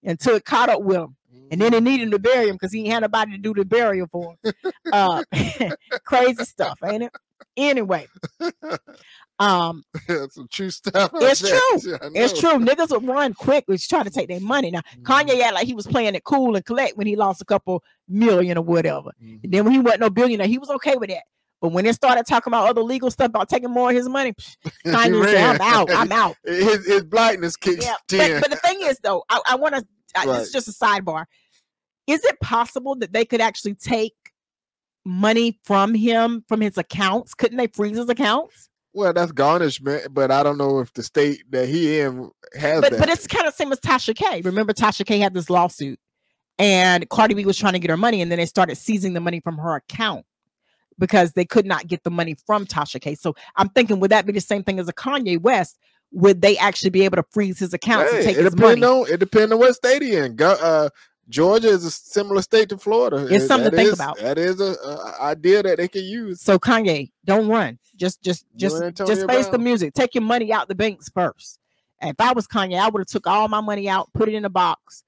until it caught up with him. And then he mm-hmm. needed to bury him because he had nobody to do the burial for him. Uh, crazy stuff, ain't it? Anyway, um, some true stuff. It's true. I it's true. Niggas would run quick, was trying to take their money. Now, Kanye act like he was playing it cool and collect when he lost a couple million or whatever. Mhm. And then when he wasn't no billionaire, he was okay with that. But when it started talking about other legal stuff about taking more of his money, Kanye said, "I'm out. I'm out." his, his blackness kicked Yeah, in. but, but the thing is, though, I, I want to. It's just a sidebar. Is it possible that they could actually take money from him from his accounts? Couldn't they freeze his accounts? Well, that's garnishment, but I don't know if the state that he in has But that. but it's kind of same as Tasha K. Remember, Tasha K had this lawsuit, and Cardi B was trying to get her money, and then they started seizing the money from her account because they could not get the money from Tasha K. So I'm thinking, would that be the same thing as a Kanye West? Would they actually be able to freeze his accounts and take it his money? on it depends on what state he in. Go, uh, Georgia is a similar state to Florida. It's something to think is- about. That is a, a idea that they can use. So Kanye, don't run. Just just just just face the music. Take your money out the banks first. If I was Kanye, I would have took all my money out, put it in a box,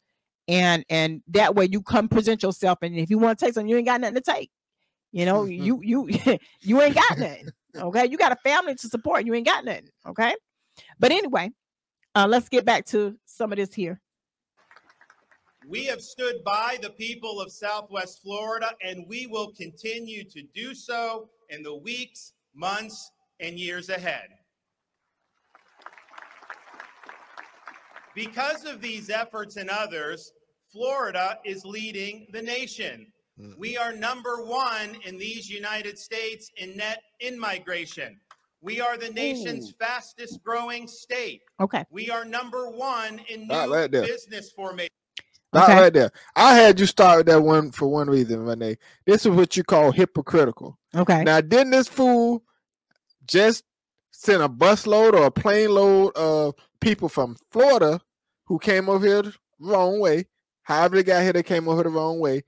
and and that way you come present yourself. And if you want to take something, you ain't got nothing to take. You know, Mhm. you you you ain't got nothing. Okay, you got a family to support. You ain't got nothing. Okay, but anyway, uh, let's get back to some of this here. We have stood by the people of Southwest Florida, and we will continue to do so in the weeks, months, and years ahead. Because of these efforts and others, Florida is leading the nation. Mhm. We are number one in these United States in net in migration. We are the nation's Ooh. fastest growing state. Okay, We are number one in new right business formation. Not Okay. right there. I had you start with that one for one reason, Renee. This is what you call hypocritical. okay. Now, didn't this fool just send a busload or a plane load of people from Florida who came over here the wrong way? However they got here, they came over the wrong way.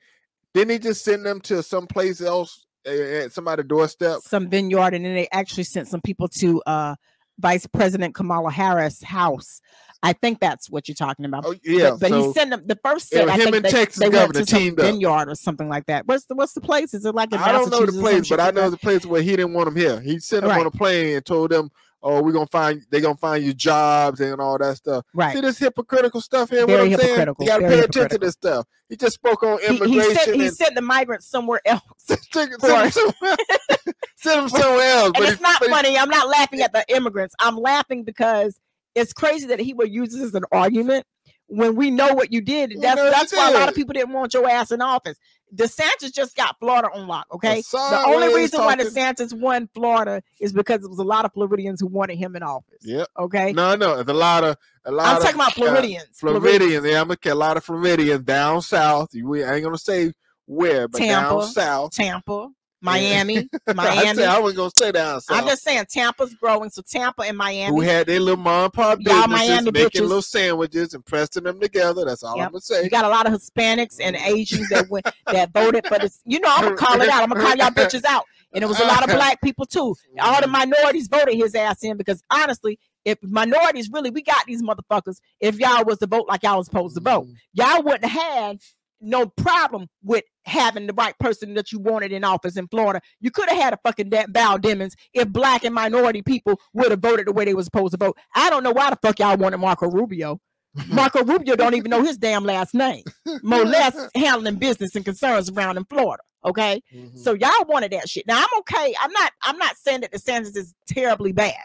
Didn't he just send them to someplace else at somebody's doorstep? some vineyard and then they actually sent some people to uh vice president kamala harris house i think that's what you're talking about Oh yeah, but, but so he sent them the first set. I him think and they, Texas they governor teamed up. vineyard or something like that. What's the what's the place? Is it like I don't know the Massachusetts or some place, but I know the place where he didn't want them here. He sent them on a plane and told them, "Oh, we're gonna find they're gonna find you jobs and all that stuff." right. See this hypocritical stuff here. Very what I'm saying? You got to very pay attention to this stuff. He just spoke on He, he immigration sent he sent the migrants somewhere else, send, send him somewhere, send him somewhere else. and it's he- not he- funny. I'm not laughing at the immigrants. I'm laughing because it's crazy that he would use this as an argument when we know what you did. We That's that's why a lot of people didn't want your ass in office. DeSantis just got Florida on lock. Okay, the only reason why DeSantis won Florida is because it was a lot of Floridians who wanted him in office. Yep. Okay, No, no, it's a lot of a lot I'm of talking about uh, Floridians. Floridians. Yeah, I'm gonna get a lot of Floridians down south. We ain't gonna say where, but down south. Tampa, Miami, I, Miami. said, I was gonna say that. south. I'm just saying Tampa's growing, so Tampa and Miami. who had their little mom and pop businesses Miami making bitches. little sandwiches and pressing them together. That's all Yep. I'm gonna say. You got a lot of Hispanics and Asians that went that voted for this. You know, I'm gonna call it out. I'm gonna call y'all bitches out. And it was a lot of black people too. All the minorities voted his ass in because honestly, if minorities really, we got these motherfuckers. If y'all was to vote like y'all was supposed to vote, Mhm. y'all wouldn't have no problem with having the right person that you wanted in office in Florida. You could have had a fucking da- Val Demings if black and minority people would have voted the way they were supposed to vote. I don't know why the fuck y'all wanted Marco Rubio. Marco Rubio don't even know his damn last name. More less handling business and concerns around in Florida. Okay. Mhm. So y'all wanted that shit. Now I'm okay. I'm not I'm not saying that DeSantis is terribly bad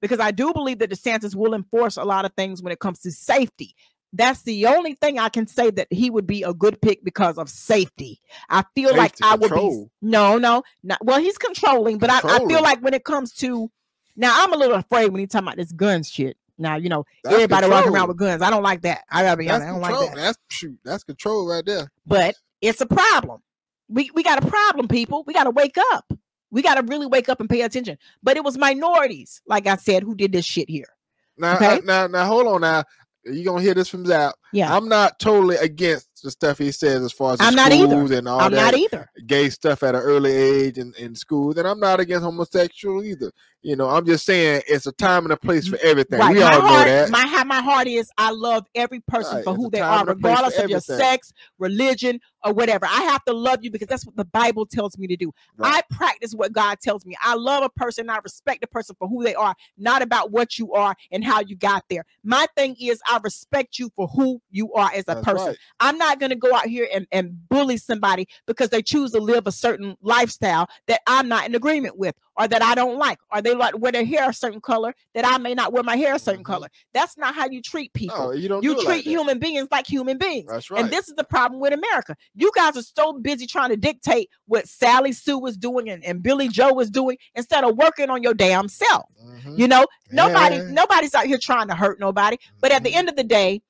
because I do believe that DeSantis will enforce a lot of things when it comes to safety. That's the only thing I can say that he would be a good pick because of safety. I feel like Safety, I would be no, no, not well, he's controlling, but I, I feel like when it comes to now, I'm a little afraid when he talking about this gun shit. Now, you know, That's everybody walking around with guns. I don't like that. I gotta be That's honest. I don't control. like that. That's shoot. That's control right there. But it's a problem. We we got a problem, people. We gotta wake up. We gotta really wake up and pay attention. But it was minorities, like I said, who did this shit here. Now, uh, Okay. I- now, now, hold on. Now, you gonna hear this from Zap. Yeah. I'm not totally against the stuff he says as far as I'm not either. schools and all I'm that not either. gay stuff at an early age in, in schools, and I'm not against homosexual either. You know, I'm just saying it's a time and a place for everything. Right. We my all know heart, that. my my heart is. I love every person Right, for it's who they are, and a place for regardless of your sex, religion, or whatever. I have to love you because that's what the Bible tells me to do. Right. I practice what God tells me. I love a person. I respect a person for who they are, not about what you are and how you got there. My thing is, I respect you for who you are as a That's person. I'm not not going to go out here and, and bully somebody because they choose to live a certain lifestyle that I'm not in agreement with or that I don't like, or they like wear their hair a certain color that I may not wear my hair a certain Mhm. color. That's not how you treat people. No, you don't. you do treat like human beings like human beings. That's right. And this is the problem with America. You guys are so busy trying to dictate what Sally Sue was doing and, and Billy Joe was doing instead of working on your damn self. Mhm. You know, nobody, Yeah. nobody's out here trying to hurt nobody. But at the Mhm. end of the day,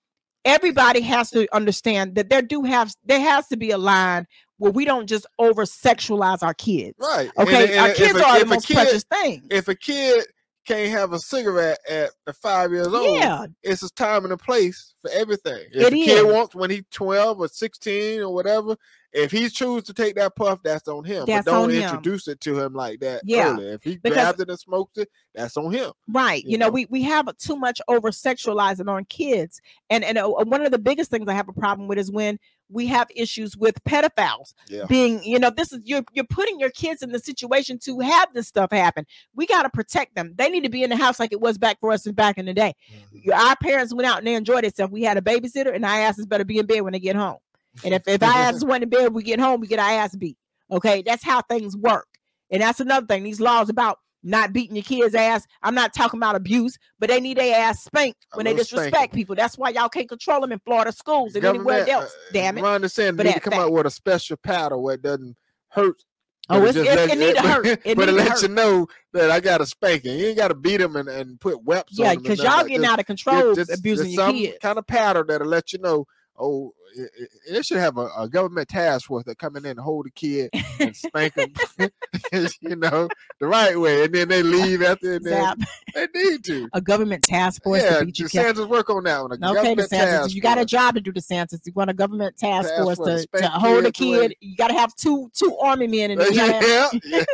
everybody has to understand that there do have there has to be a line where we don't just over sexualize our kids. right. Okay, and our if kids a- are the most kid- precious thing. If a kid can't have a cigarette at five years old, Yeah, it's a time and a place for everything. If It a kid is. wants when he's 12 or 16 or whatever, if he chooses to take that puff, that's on him. That's but don't on him. introduce it to him like that. Yeah, early. If he because- grabs it and smokes it, that's on him. right. you You know, know? we we have too much over sexualizing on kids, and and uh, one of the biggest things I have a problem with is when we have issues with pedophiles. Yeah. being you know this is you're you're putting your kids in the situation to have this stuff happen we got to protect them they need to be in the house like it was back for us and back in the day Mhm. our parents went out and they enjoyed themselves we had a babysitter and our asses better be in bed when they get home and if, if our asses went in bed we get home we get our ass beat okay that's how things work and that's another thing these laws about not beating your kids ass i'm not talking about abuse but they need their ass spanked when they disrespect spanking. people that's why y'all can't control them in florida schools and anywhere else uh, damn it Ron DeSantis for need to come fact. out with a special paddle where it doesn't hurt. Oh, it's- just it- let- it need to hurt. It but it to let you know that I got a spanking. You ain't got to beat him and, and put weapons yeah on him. because y'all getting out of control abusing your kids kind of pattern that'll let you know. Oh, it, it- should have a, a government task force that come in there and hold the kid and spank him, you know, the right way, and then they leave after. And Zap. they need to. a government task force yeah, to beat your kids. DeSantis work on that one. A Okay, DeSantis, you got a job to do, DeSantis. You want a government task, Task force force to, to hold a kid. You got to have two two army men you have- yeah, yeah.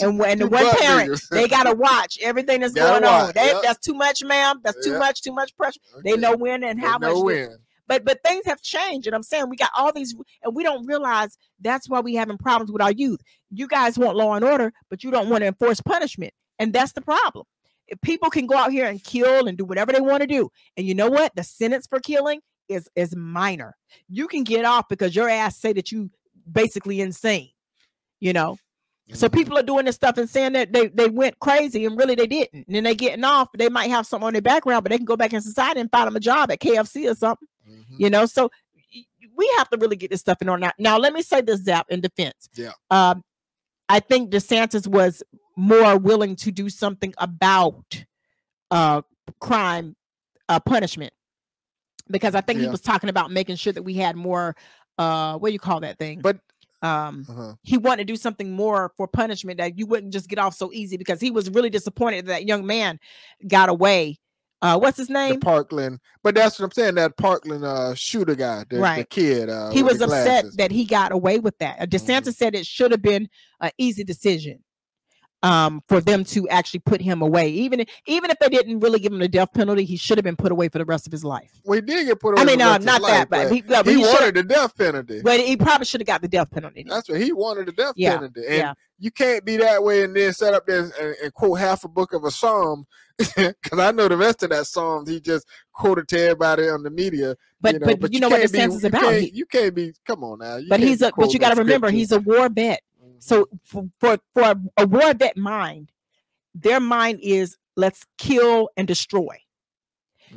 and, and the one parent. They got to watch everything that's going on. They- yep. That's too much, ma'am. That's too much. Too much pressure. They know when and They how know much. when. But but things have changed, and I'm saying we got all these, and we don't realize that's why we having problems with our youth. You guys want law and order, but you don't want to enforce punishment, and that's the problem. If people can go out here and kill and do whatever they want to do, and you know what, the sentence for killing is is minor. You can get off because your ass say that you basically insane. You know, so Mhm. people are doing this stuff and saying that they, they went crazy and really they didn't. And then they getting off. They might have something on their background, but they can go back in society and find them a job at KFC or something. Mhm. You know, so we have to really get this stuff in order. Now, now let me say this, Zap, in defense. Yeah. Um, I think DeSantis was more willing to do something about uh crime uh punishment because I think he was talking about making sure that we had more uh what do you call that thing? But um uh-huh. he wanted to do something more for punishment that you wouldn't just get off so easy because he was really disappointed that, that young man got away. Uh, what's his the name? Parkland, but that's what I'm saying. That Parkland uh, shooter guy, the, the Right. kid. Uh, he was upset that he got away with that. Uh, DeSantis Mhm. said it should have been an easy decision um, for them to actually put him away. Even if, even if they didn't really give him the death penalty, he should have been put away for the rest of his life. we did get put. Away I mean, no, of not that, life, but he, yeah, but he he, wanted the death penalty. But he probably should have got the death penalty. That's what he wanted the death Yeah, penalty. And yeah. you can't be that way and then set up there and, and quote half a book of a psalm. Because I know the rest of that psalm he just quoted to everybody on the media. But you know, but, you know what the be- sense is you about. Can't, you can't be. Come on now. You but he's a but you got to remember he's a war vet. So for for, for a war that mind, their mind is let's kill and destroy.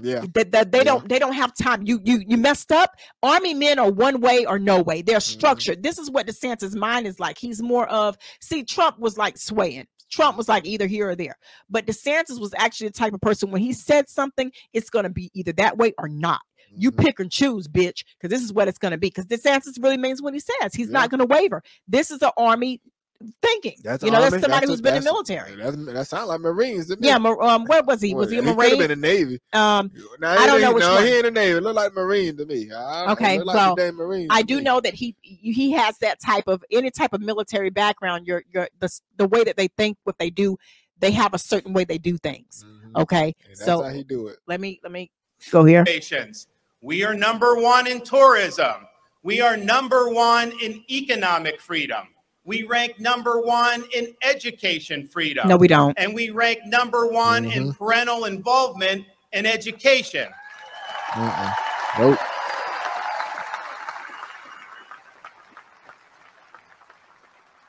yeah, That, that they Yeah. don't they don't have time. You you you messed up. Army men are one way or no way. They're Mm-hmm. structured. This is what DeSantis' mind is like. He's more of see Trump was like swaying. Trump was like either here or there. But DeSantis was actually the type of person when he said something, it's gonna be either that way or not. You pick and choose, bitch, because this is what it's gonna be. Because DeSantis really means what he says. He's Yeah. not gonna waver. This is the army thinking. That's you know, that's somebody a- who's been in the military. That sounds like Marines to me. Yeah, Mar- um, what was he? Was he a could have Marine? been in the Navy. Um, No, I don't know which no, one. he in the Navy. Look like Marine to me. I, Okay, look like well, the Marine I do me. know that he he has that type of any type of military background. Your your the the way that they think, what they do, they have a certain way they do things. Mhm. Okay, And that's so how he do it. let me let me go here. Nations. We are number one in tourism. We are number one in economic freedom. We rank number one in education freedom. No, we don't. And we rank number one mm-hmm. in parental involvement in education. Mm-mm. Nope.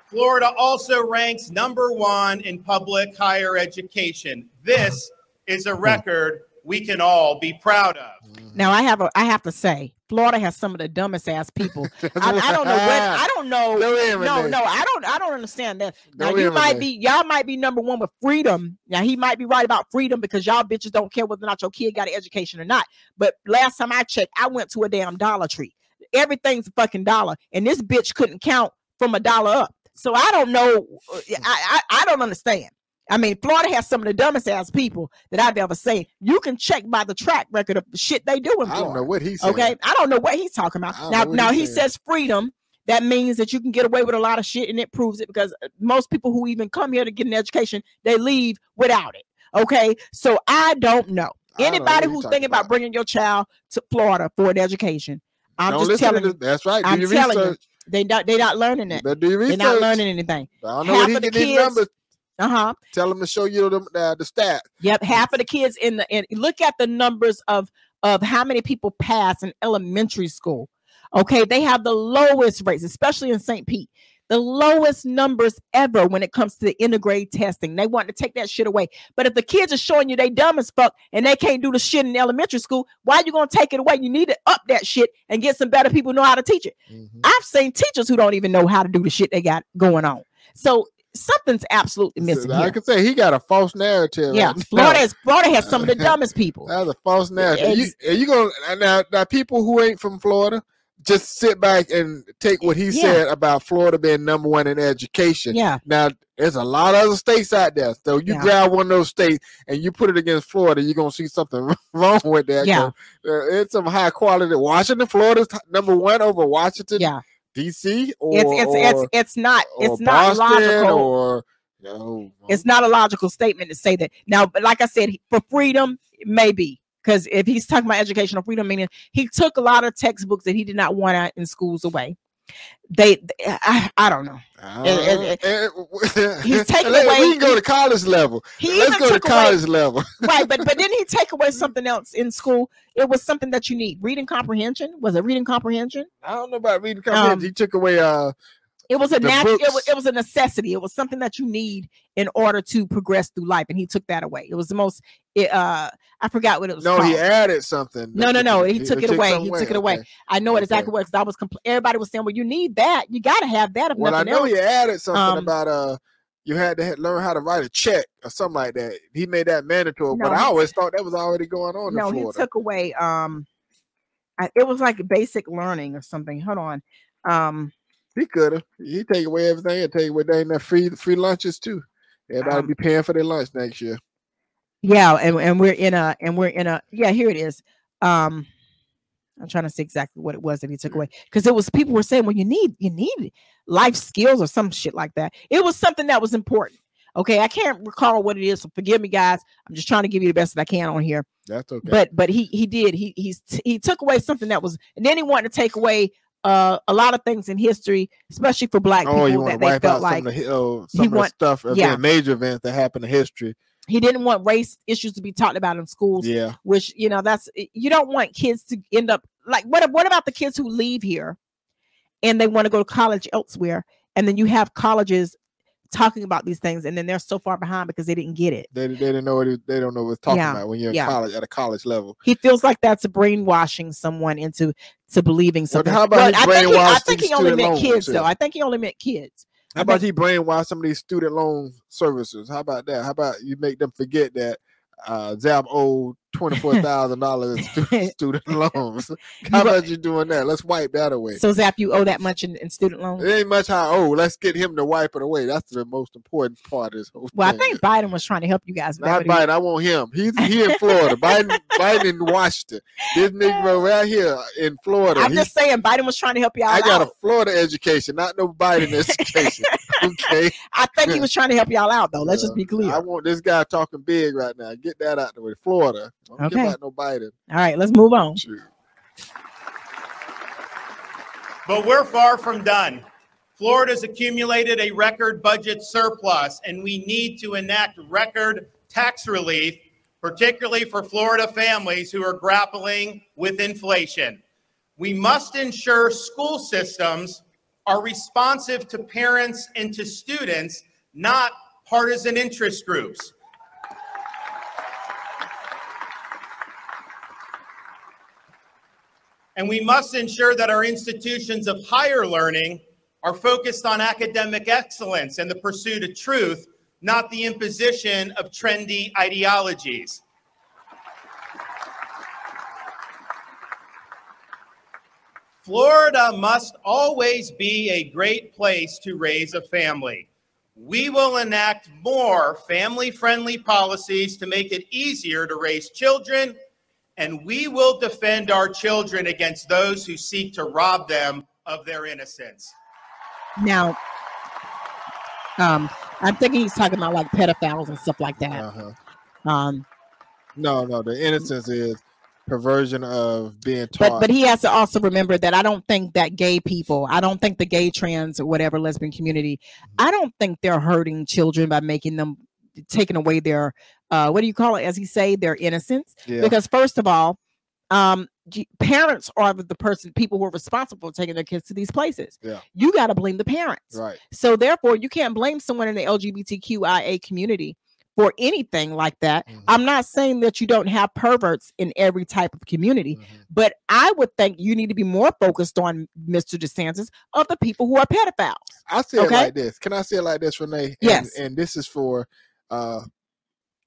Florida also ranks number one in public higher education. This is a hmm. record we can all be proud of. Now I have a I have to say, Florida has some of the dumbest ass people. I, I don't know what I don't know. Don't No, no, I don't I don't understand that. Now Don't you might that. be y'all might be number one with freedom. Now he might be right about freedom because y'all bitches don't care whether or not your kid got an education or not. But last time I checked, I went to a damn Dollar Tree. Everything's a fucking dollar, and this bitch couldn't count from a dollar up. So I don't know. uh, I I, I don't understand. I mean, Florida has some of the dumbest ass people that I've ever seen. You can check by the track record of the shit they do in I don't know what he's. Okay, I don't know what he's talking about. Now, now he saying. says freedom. That means that you can get away with a lot of shit, and it proves it because uh, most people who even come here to get an education, they leave without it. Okay, so I don't know I don't know anybody who's thinking about about. bringing your child to Florida for an education. I'm Don't just telling you. That's right. Do I'm telling you, research. they not they not learning You it. better do your They're not learning anything. I don't know Half what he the get these kids- numbers. Uh huh. Tell them to show you the the, the stat. Yep, half of the kids in the in look at the numbers of of how many people pass in elementary school. Okay, they have the lowest rates, especially in St. Pete. The lowest numbers ever when it comes to the intergrade testing. They want to take that shit away. But if the kids are showing you they dumb as fuck and they can't do the shit in elementary school, why are you gonna take it away? You need to up that shit and get some better people know how to teach it. Mhm. I've seen teachers who don't even know how to do the shit they got going on. So something's absolutely missing I here. can say he got a false narrative. Yeah, right. Florida has Florida has some of the dumbest people. That's a false narrative. you, are you gonna now, now people who ain't from Florida just sit back and take what he Yeah. said about Florida being number one in education. Yeah, Now there's a lot of other states out there. So you Yeah. grab one of those states and you put it against Florida, you're gonna see something wrong with that. Yeah. it's some high quality. Washington, Florida's number one over Washington, yeah. D.C. or It's it's it's or- it's not it's not Boston logical. or you know, it's not a logical statement to say that. Now, but like I said, for freedom, maybe because if he's talking about educational freedom, meaning he took a lot of textbooks that he did not want out in schools away. They, I, I don't know. Uh, it- uh, He's taking let- away- We can go to college level. He Let's go to took away- college level. right, but but didn't he take away something else in school? It was something that you need. Reading comprehension was it reading comprehension? I don't know about reading comprehension. Um, he took away uh It was a natural. It was, it was a necessity. It was something that you need in order to progress through life, and he took that away. It was the most. It, uh, I forgot what it was. no, called. he added something. No, no, no, he took it away. He took it away. Okay. I know it exactly what. Because I was. Compl- everybody was saying, "Well, you need that. You got to have that." If Well, I know else. he added something Um, about uh you had to learn how to write a check or something like that. He made that mandatory, No, but I always thought that was already going on no, he took away. Um, I, it was like basic learning or something. Hold on. Um, He could have. He take away everything and take away dang that free free lunches too. Everybody Um, be paying for their lunch next year. yeah, and and we're in a and we're in a yeah. Here it is. Um, I'm trying to see exactly what it was that he took away because it was people were saying, well, you need you need life skills or some shit like that. It was something that was important. Okay, I can't recall what it is, so forgive me, guys. I'm just trying to give you the best that I can on here. That's okay. But but he he did he he's he took away something that was, and then he wanted to take away uh a lot of things in history, especially for black oh, you people that they felt like some of the, oh, he some of the want- stuff, yeah. major events that happened in history. he didn't want race issues to be talked about in schools. Yeah. which you know that's you don't want kids to end up like what what about the kids who leave here and they want to go to college elsewhere and then you have colleges talking about these things and then they're so far behind because they didn't get it They, they didn't know what it, they don't know what's talking Yeah, about when you're in yeah. college at a college level. he feels like that's brainwashing someone into to believing something how about he I think he, I think he only meant kids too? though i think he only meant kids How I about he brainwash some of these student loan services? How about that? How about you make them forget that uh, Zap owed twenty four thousand dollars in student loans? How about you doing that? Let's wipe that away. so zap you owe that much in, in student loans it ain't much how oh let's get him to wipe it away. That's the most important part of this whole well i think biden was trying to help you guys Not he- Biden. I want him. He's he in Florida. Biden Biden in Washington. This nigga right here in Florida. i'm He's- just saying biden was trying to help you all I got out. a Florida education, not no Biden education. okay. I think he was trying to help y'all out, though. Let's just be clear. I want this guy talking big right now. Get that out the way. Florida. Don't Okay. give out no Biden. right, let's move on. Shoot. But we're far from done. Florida's accumulated a record budget surplus, and we need to enact record tax relief, particularly for Florida families who are grappling with inflation. We must ensure school systems are responsive to parents and to students, not partisan interest groups. And we must ensure that our institutions of higher learning are focused on academic excellence and the pursuit of truth, not the imposition of trendy ideologies. Florida must always be a great place to raise a family. We will enact more family friendly policies to make it easier to raise children, and we will defend our children against those who seek to rob them of their innocence. Now, um, I'm thinking he's talking about like pedophiles and stuff like that. Uh-huh. Um, No, no, the innocence is perversion of being but taught. but he has to also remember that I don't think that gay people, I don't think the gay, trans, or whatever lesbian community, I don't think they're hurting children by making them taking away their uh what do you call it as he say their innocence yeah. because first of all um parents are the person people who are responsible for taking their kids to these places Yeah. you got to blame the parents right. so therefore you can't blame someone in the lgbtqia community for anything like that Mhm. i'm not saying that you don't have perverts in every type of community Mhm. but I would think you need to be more focused on Mr. DeSantis of the people who are pedophiles. I say it like this. Can I say it like this, Renee? And, Yes. And this is for uh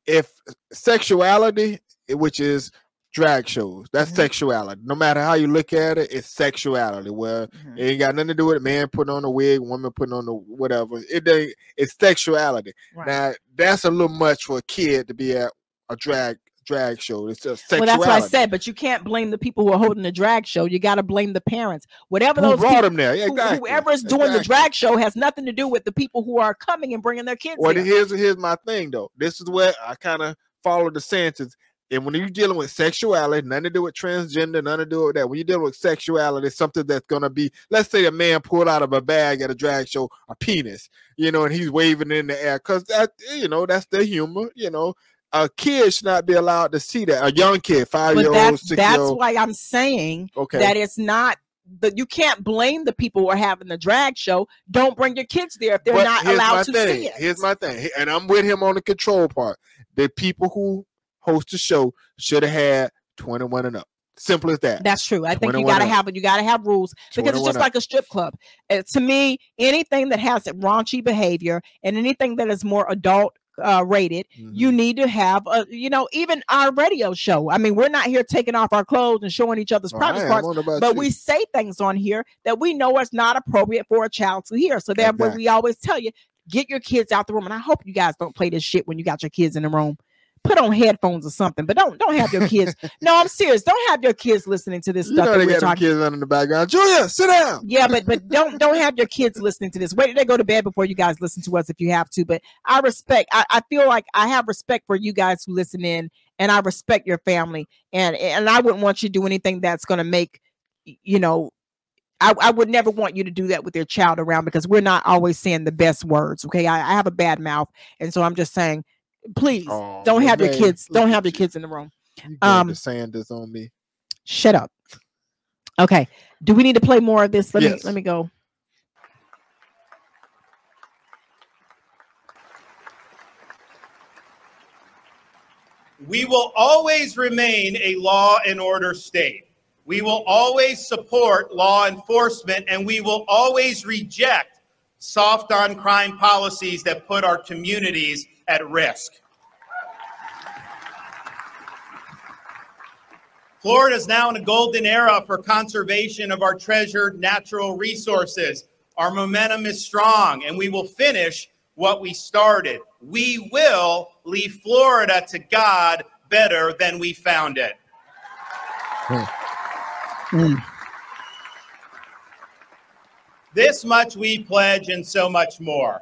if sexuality, eh, which is drag shows, that's Mhm. sexuality. No matter how you look at it, it's sexuality. Where it ain't got nothing to do with a man putting on a wig, woman putting on the whatever. It it's sexuality. Right. Now that's a little much for a kid to be at a drag drag show. It's just well, that's what I said. But you can't blame the people who are holding the drag show. You got to blame the parents. Whatever Who those brought people, him there? Yeah, who- exactly. whoever is doing the drag show has nothing to do with the people who are coming and bringing their kids. Well, here. here's here's my thing though. This is where I kind of follow DeSantis. And when you're dealing with sexuality, nothing to do with transgender, nothing to do with that. When you're dealing with sexuality, something that's gonna be, let's say a man pulled out of a bag at a drag show a penis, you know, and he's waving in the air, cause that, you know, that's the humor, you know. A kid should not be allowed to see that. A young kid, five year old, that's six that's year old. why I'm saying Okay. that it's not. But you can't blame the people who are having the drag show. Don't bring your kids there if they're But not allowed to thing. see it. Here's my thing, and I'm with him on the control part. The people who host the show should have had 21 and up. Simple as that. That's true. I think you got to up. have you got to have rules because it's just up. like a strip club. Uh, to me, anything that has raunchy behavior and anything that is more adult uh, rated, you Mhm. need to have a you know even our radio show. I mean, we're not here taking off our clothes and showing each other's Oh, private parts. don't know about But you. we say things on here that we know is not appropriate for a child to hear. So therefore, Exactly. we always tell you, get your kids out the room. And I hope you guys don't play this shit when you got your kids in the room. Put on headphones or something, but don't don't have your kids. no, I'm serious. Don't have your kids listening to this you stuff know they got talking. kids running in the background. Julia, sit down. Yeah, but but don't don't have your kids listening to this. Wait till they go to bed before you guys listen to us if you have to. But I respect. I, I feel like I have respect for you guys who listen in, and I respect your family. And and I wouldn't want you to do anything that's going to make you know. I, I would never want you to do that with your child around because we're not always saying the best words. Okay, I, I have a bad mouth, and so I'm just saying, please Oh, don't have your kids. Don't have your kids in the room. You Um, Sanders on me. Shut up. Okay. Do we need to play more of this? Let me let me go. We will always remain a law and order state. We will always support law enforcement and we will always reject soft on crime policies that put our communities at risk. Florida is now in a golden era for conservation of our treasured natural resources. Our momentum is strong, and we will finish what we started. We will leave Florida to God better than we found it. This much we pledge, and so much more.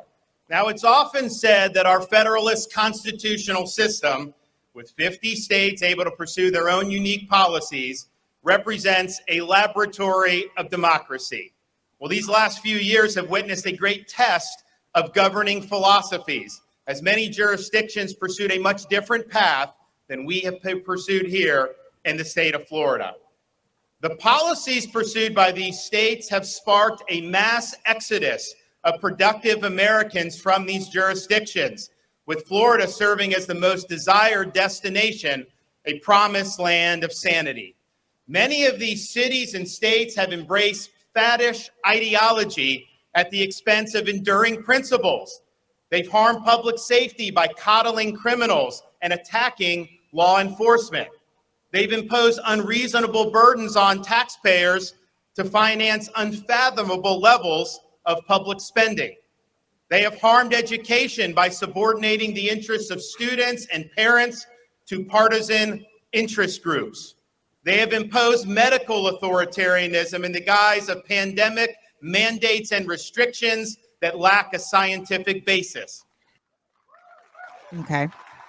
Now, it's often said that our federalist constitutional system, with 50 states able to pursue their own unique policies, represents a laboratory of democracy. Well, these last few years have witnessed a great test of governing philosophies, as many jurisdictions pursued a much different path than we have pursued here in the state of Florida. The policies pursued by these states have sparked a mass exodus of productive Americans from these jurisdictions, with Florida serving as the most desired destination, a promised land of sanity. Many of these cities and states have embraced faddish ideology at the expense of enduring principles. They've harmed public safety by coddling criminals and attacking law enforcement. They've imposed unreasonable burdens on taxpayers to finance unfathomable levels of public spending. They have harmed education by subordinating the interests of students and parents to partisan interest groups. They have imposed medical authoritarianism in the guise of pandemic mandates and restrictions that lack a scientific basis. Okay.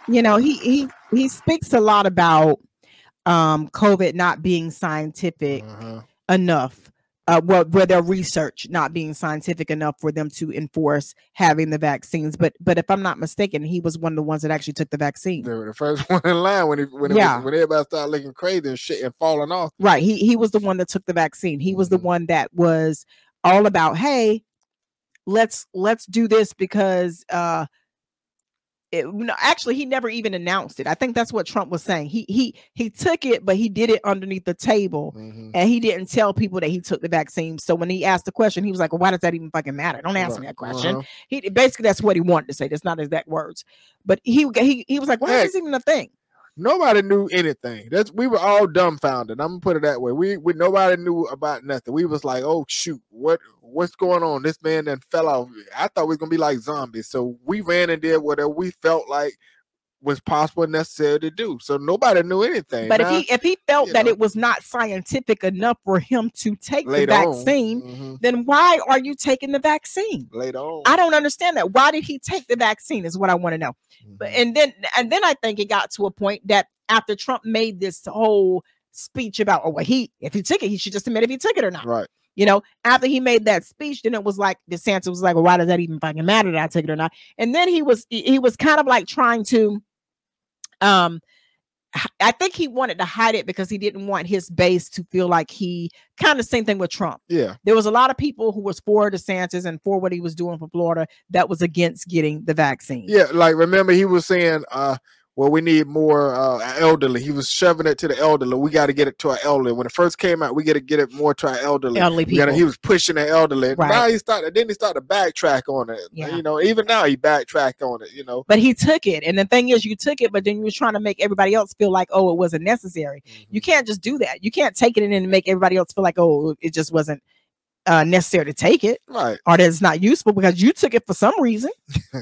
You know, he he he speaks a lot about um COVID not being scientific Uh-huh. enough. Uh, well, where their research not being scientific enough for them to enforce having the vaccines, but but if I'm not mistaken, he was one of the ones that actually took the vaccine. They were the first one in line when it, when it Yeah. was, when everybody started looking crazy and shit and falling off. Right. He he was the one that took the vaccine. He was the Mhm. one that was all about, hey, let's let's do this because uh it, no, actually he never even announced it. I think that's what Trump was saying. He he he took it, but he did it underneath the table Mhm. and he didn't tell people that he took the vaccine. So when he asked the question, he was like, Well, why does that even fucking matter? Don't ask me that question. Uh-huh. He basically that's what he wanted to say. That's not his exact words. But he he he was like, Why Heck, is this even a thing? Nobody knew anything. That's we were all dumbfounded. I'm gonna put it that way. We we nobody knew about nothing. We was like, oh shoot, what what's going on? This man then fell off. I thought we was gonna be like zombies. So we ran and did whatever we felt like was possible and necessary to do. So nobody knew anything. But Now, if he if he felt that know. it was not scientific enough for him to take the later vaccine, mhm, then why are you taking the vaccine? later on, I don't understand that. Why did he take the vaccine? Is what I want to know. But mhm. and then and then I think it got to a point that after Trump made this whole speech about oh well he if he took it he should just admit if he took it or not. right. You know, after he made that speech, then it was like DeSantis was like, well, why does that even fucking matter that I take it or not? And then he was he was kind of like trying to um I think he wanted to hide it because he didn't want his base to feel like he kind of same thing with Trump. Yeah. There was a lot of people who was for DeSantis and for what he was doing for Florida that was against getting the vaccine. Yeah, like remember he was saying, uh, well, we need more uh elderly. He was shoving it to the elderly. We got to get it to our elderly. When it first came out, we got to get it more to our elderly. Elderly We gotta- people. he was pushing the elderly. Right. Now he started. Then he started to backtrack on it. Yeah. You know, even now he backtracked on it. You know. But he took it. And the thing is, you took it, but then you were trying to make everybody else feel like, oh, it wasn't necessary. You can't just do that. You can't take it in and make everybody else feel like, oh, it just wasn't uh, necessary to take it Right. or that it's not useful because you took it for some reason.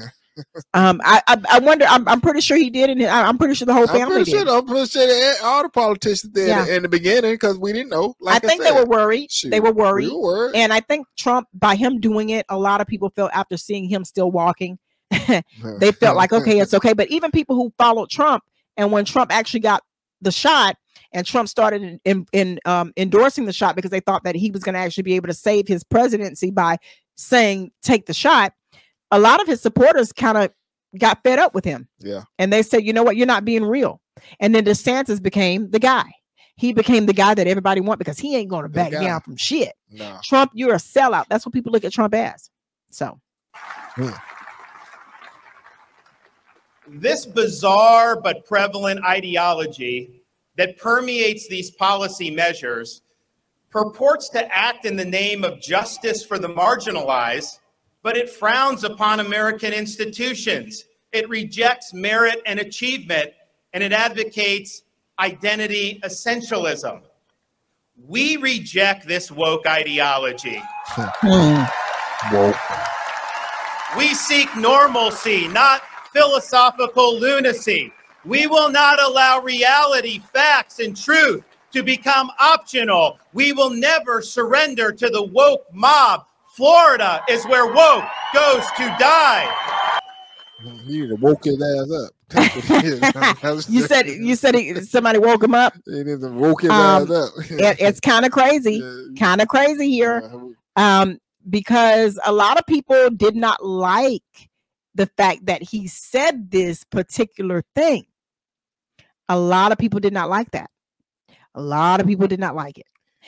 um, I, I I wonder. I'm, I'm pretty sure he did, and I- I'm pretty sure the whole I'm family pretty did. I'm pretty sure all the politicians did Yeah. in the beginning because we didn't know. Like I think they said. were worried. They Shoot, were We worried. were worried. And I think Trump, by him doing it, a lot of people felt after seeing him still walking, they felt like, okay, it's okay. But even people who followed Trump, and when Trump actually got the shot, and Trump started in, in, in, um, endorsing the shot because they thought that he was going to actually be able to save his presidency by saying, take the shot. A lot of his supporters kind of got fed up with him. yeah. And they said, you know what, you're not being real. And then DeSantis became the guy. He became the guy that everybody want because he ain't going to back down from shit. No. Trump, you're a sellout. That's what people look at Trump as. So This bizarre but prevalent ideology that permeates these policy measures purports to act in the name of justice for the marginalized, but it frowns upon American institutions. It rejects merit and achievement, and it advocates identity essentialism. We reject this woke ideology. Hmm. Whoa. We seek normalcy, not philosophical lunacy. We will not allow reality, facts, and truth to become optional. We will never surrender to the woke mob. Florida is where woke goes to die. You need to woke his ass up. That's what it is. That's you said you said he, somebody woke him up. He needs to woke his Um, ass up. It, it's kind of crazy, Yeah, kind of crazy here, um, because a lot of people did not like the fact that he said this particular thing. A lot of people did not like that. A lot of people did not like it.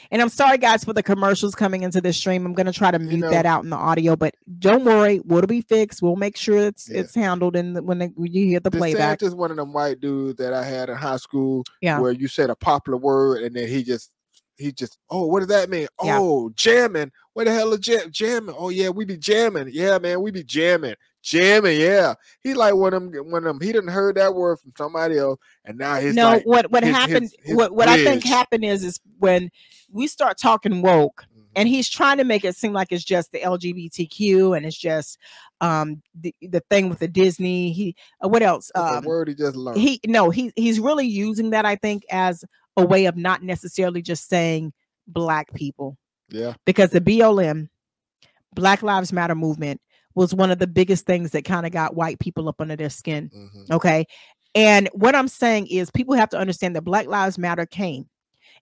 And I'm sorry, guys, for the commercials coming into this stream. I'm gonna try to mute know- that out in the audio, but don't worry, it'll be fixed. We'll make sure it's Yeah. it's handled in the, when, when you hear the playback. Just one of them white dudes that I had in high school Yeah. where you said a popular word and then he just he just oh what does that mean? Yeah. Oh jamming. What the hell is jam- jamming? Oh yeah, we be jamming. Yeah, man, we be jamming. Jamming, yeah. He like one of them one of them he didn't heard that word from somebody else and now he's no, like what what his- happened? his- his what what I think happened is is when we start talking woke, Mhm. and he's trying to make it seem like it's just the LGBTQ and it's just um the, the thing with the Disney. He uh, what else? Um, word he just learned. he no he he's really using that I think as a way of not necessarily just saying black people yeah. because the BLM, Black Lives Matter movement, was one of the biggest things that kind of got white people up under their skin. mhm. Okay. And what I'm saying is people have to understand that Black Lives Matter came.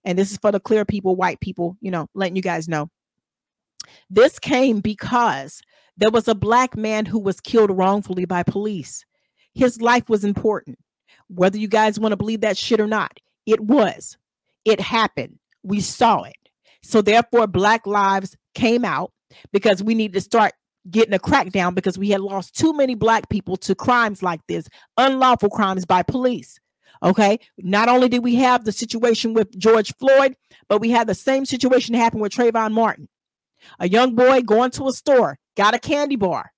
And this is for the clear people, white people, you know, letting you guys know. This came because there was a black man who was killed wrongfully by police. His life was important. Whether you guys want to believe that shit or not, it was. It happened. We saw it. So therefore, Black Lives came out because we need to start getting a crackdown because we had lost too many black people to crimes like this, unlawful crimes by police. Okay. Not only did we have the situation with George Floyd, but we had the same situation happen with Trayvon Martin. A young boy going to a store, got a candy bar.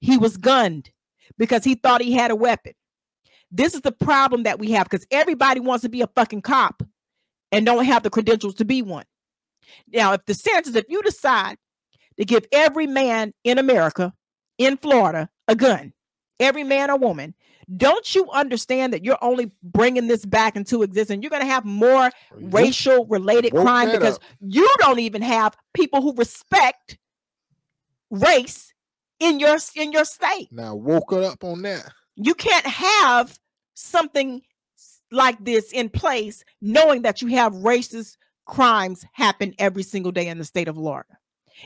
He was gunned because he thought he had a weapon. This is the problem that we have because everybody wants to be a fucking cop and don't have the credentials to be one. Now, if the DeSantis, if you decide to give every man in America, in Florida, a gun, every man or woman, don't you understand that you're only bringing this back into existence? You're going to have more racial related crime because up. you don't even have people who respect race in your in your state. Now woke it up on that. You can't have something like this in place knowing that you have racist crimes happen every single day in the state of Florida.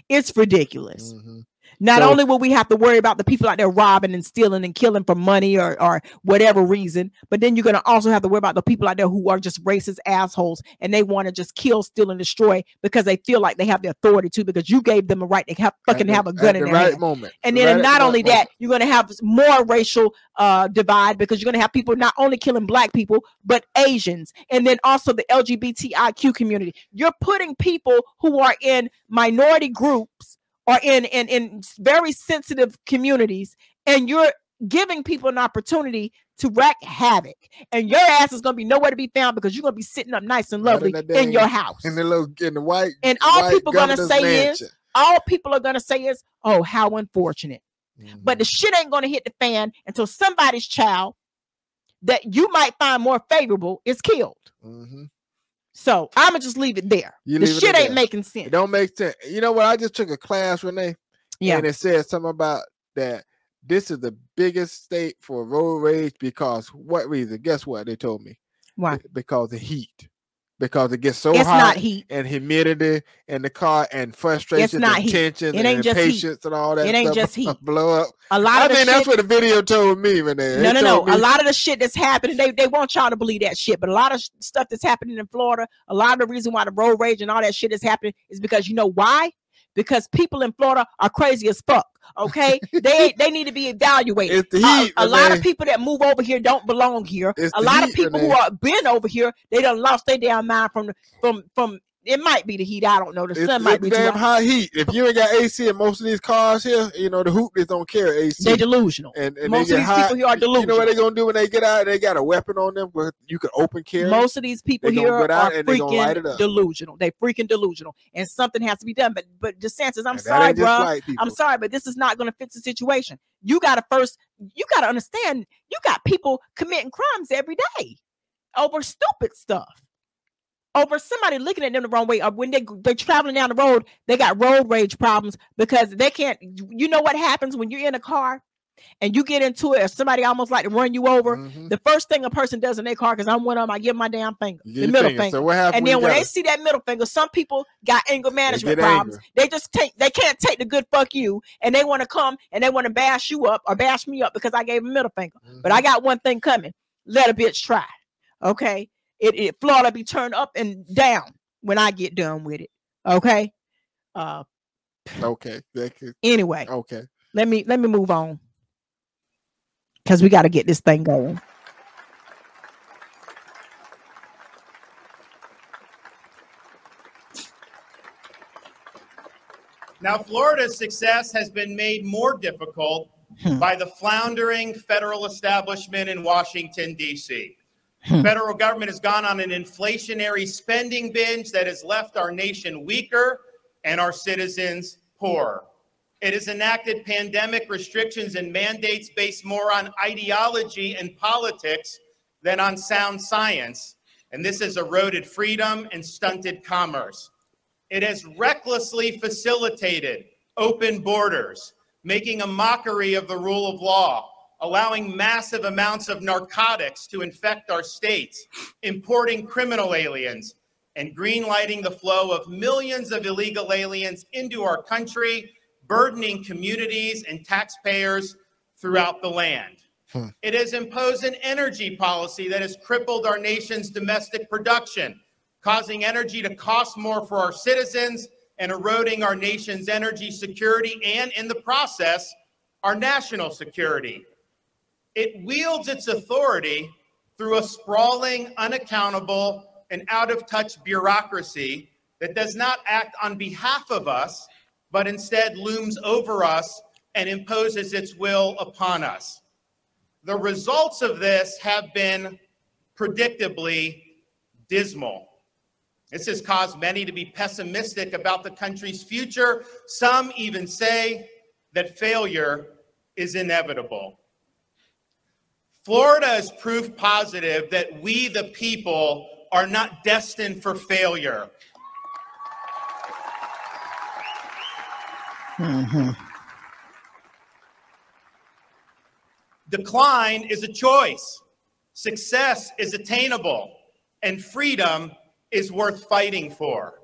It's ridiculous. Mhm. Not So- only will we have to worry about the people out there robbing and stealing and killing for money or, or whatever reason, but then you're going to also have to worry about the people out there who are just racist assholes and they want to just kill, steal, and destroy because they feel like they have the authority to because you gave them a right to have fucking the- have a gun in the their right hand. moment. And Right then at not only right that, you're going to have more racial uh, divide because you're going to have people not only killing black people, but Asians. And then also the LGBTIQ community. You're putting people who are in minority groups or in, in, in very sensitive communities, and you're giving people an opportunity to wreak havoc. And your ass is going to be nowhere to be found because you're going to be sitting up nice and Right in lovely in your house. in the little in the white And all white people gonna governor's say is. All people are going to say is, oh, how unfortunate. But Mhm. the shit ain't gonna hit the fan until somebody's child that you might find more favorable is killed. Mhm. So I'ma just leave it there. You the shit ain't that. making it sense. don't make sense. You know what? I just took a class, Renee, Yeah. and it said something about that. This is the biggest state for road rage because what reason? Guess what? They told me Why? Because of heat, because it gets so it's hot and humidity in the car and frustration not and tension It and ain't just heat. and all that. It ain't stuff just heat. blow up. A lot I of the that's shit, what the video told me, Renee. no, It no, no. told A lot of the shit that's happening, they, they want y'all to believe that shit. But a lot of stuff that's happening in Florida, a lot of the reason why the road rage and all that shit is happening is because you know why? Because people in Florida are crazy as fuck. Okay, they they need to be evaluated. Uh, heat, a lot of people that move over here don't belong here. It's a lot of heat, people who are been over here, they done lost their damn mind from from from. It might be the heat. I don't know. The It's, sun might be too damn hot. hot heat. If you ain't got AC in most of these cars here, you know the hootless don't care AC. They delusional. and, and Most they of these hot. people here are delusional. You know what they gonna do when they get out? They got a weapon on them where you can open carry. Most of these people They here are and they gonna light it freaking delusional. They freaking delusional, and something has to be done. But but DeSantis, I'm sorry, bro. I'm sorry, but this is not going to fix the situation. You got to first, you got to understand, you got people committing crimes every day over stupid stuff, over somebody looking at them the wrong way, or when they they're traveling down the road, they got road rage problems because they can't. You know what happens when you're in a car and you get into it, or somebody almost like to run you over. Mhm. The first thing a person does in their car, because I'm one of them, I give my damn finger, the middle finger. finger. So what happened? And then when they got see that middle finger, some people got anger management get problems. angry. They just take they can't take the good fuck you, and they want to come and they want to bash you up or bash me up because I gave a middle finger. it? But I got one thing coming. Let a bitch try. Okay. It, it Florida be turned up and down. when I get done with it. Okay. Uh Okay. That could, anyway, okay. let me let me move on. Cause we got to get this thing going. Now, Florida's success has been made more difficult Hmm. by the floundering federal establishment in Washington, D.C. Hmm. Federal government has gone on an inflationary spending binge that has left our nation weaker and our citizens poorer. It has enacted pandemic restrictions and mandates based more on ideology and politics than on sound science. And this has eroded freedom and stunted commerce. It has recklessly facilitated open borders, making a mockery of the rule of law, allowing massive amounts of narcotics to infect our states, importing criminal aliens, and greenlighting the flow of millions of illegal aliens into our country, burdening communities and taxpayers throughout the land. Hmm. It has imposed an energy policy that has crippled our nation's domestic production, causing energy to cost more for our citizens and eroding our nation's energy security and, in the process, our national security. It wields its authority through a sprawling, unaccountable, and out of touch bureaucracy that does not act on behalf of us, but instead looms over us and imposes its will upon us. The results of this have been predictably dismal. This has caused many to be pessimistic about the country's future. Some even say that failure is inevitable. Florida is proof positive that we, the people, are not destined for failure. Mhm. Decline is a choice, success is attainable, and freedom is worth fighting for.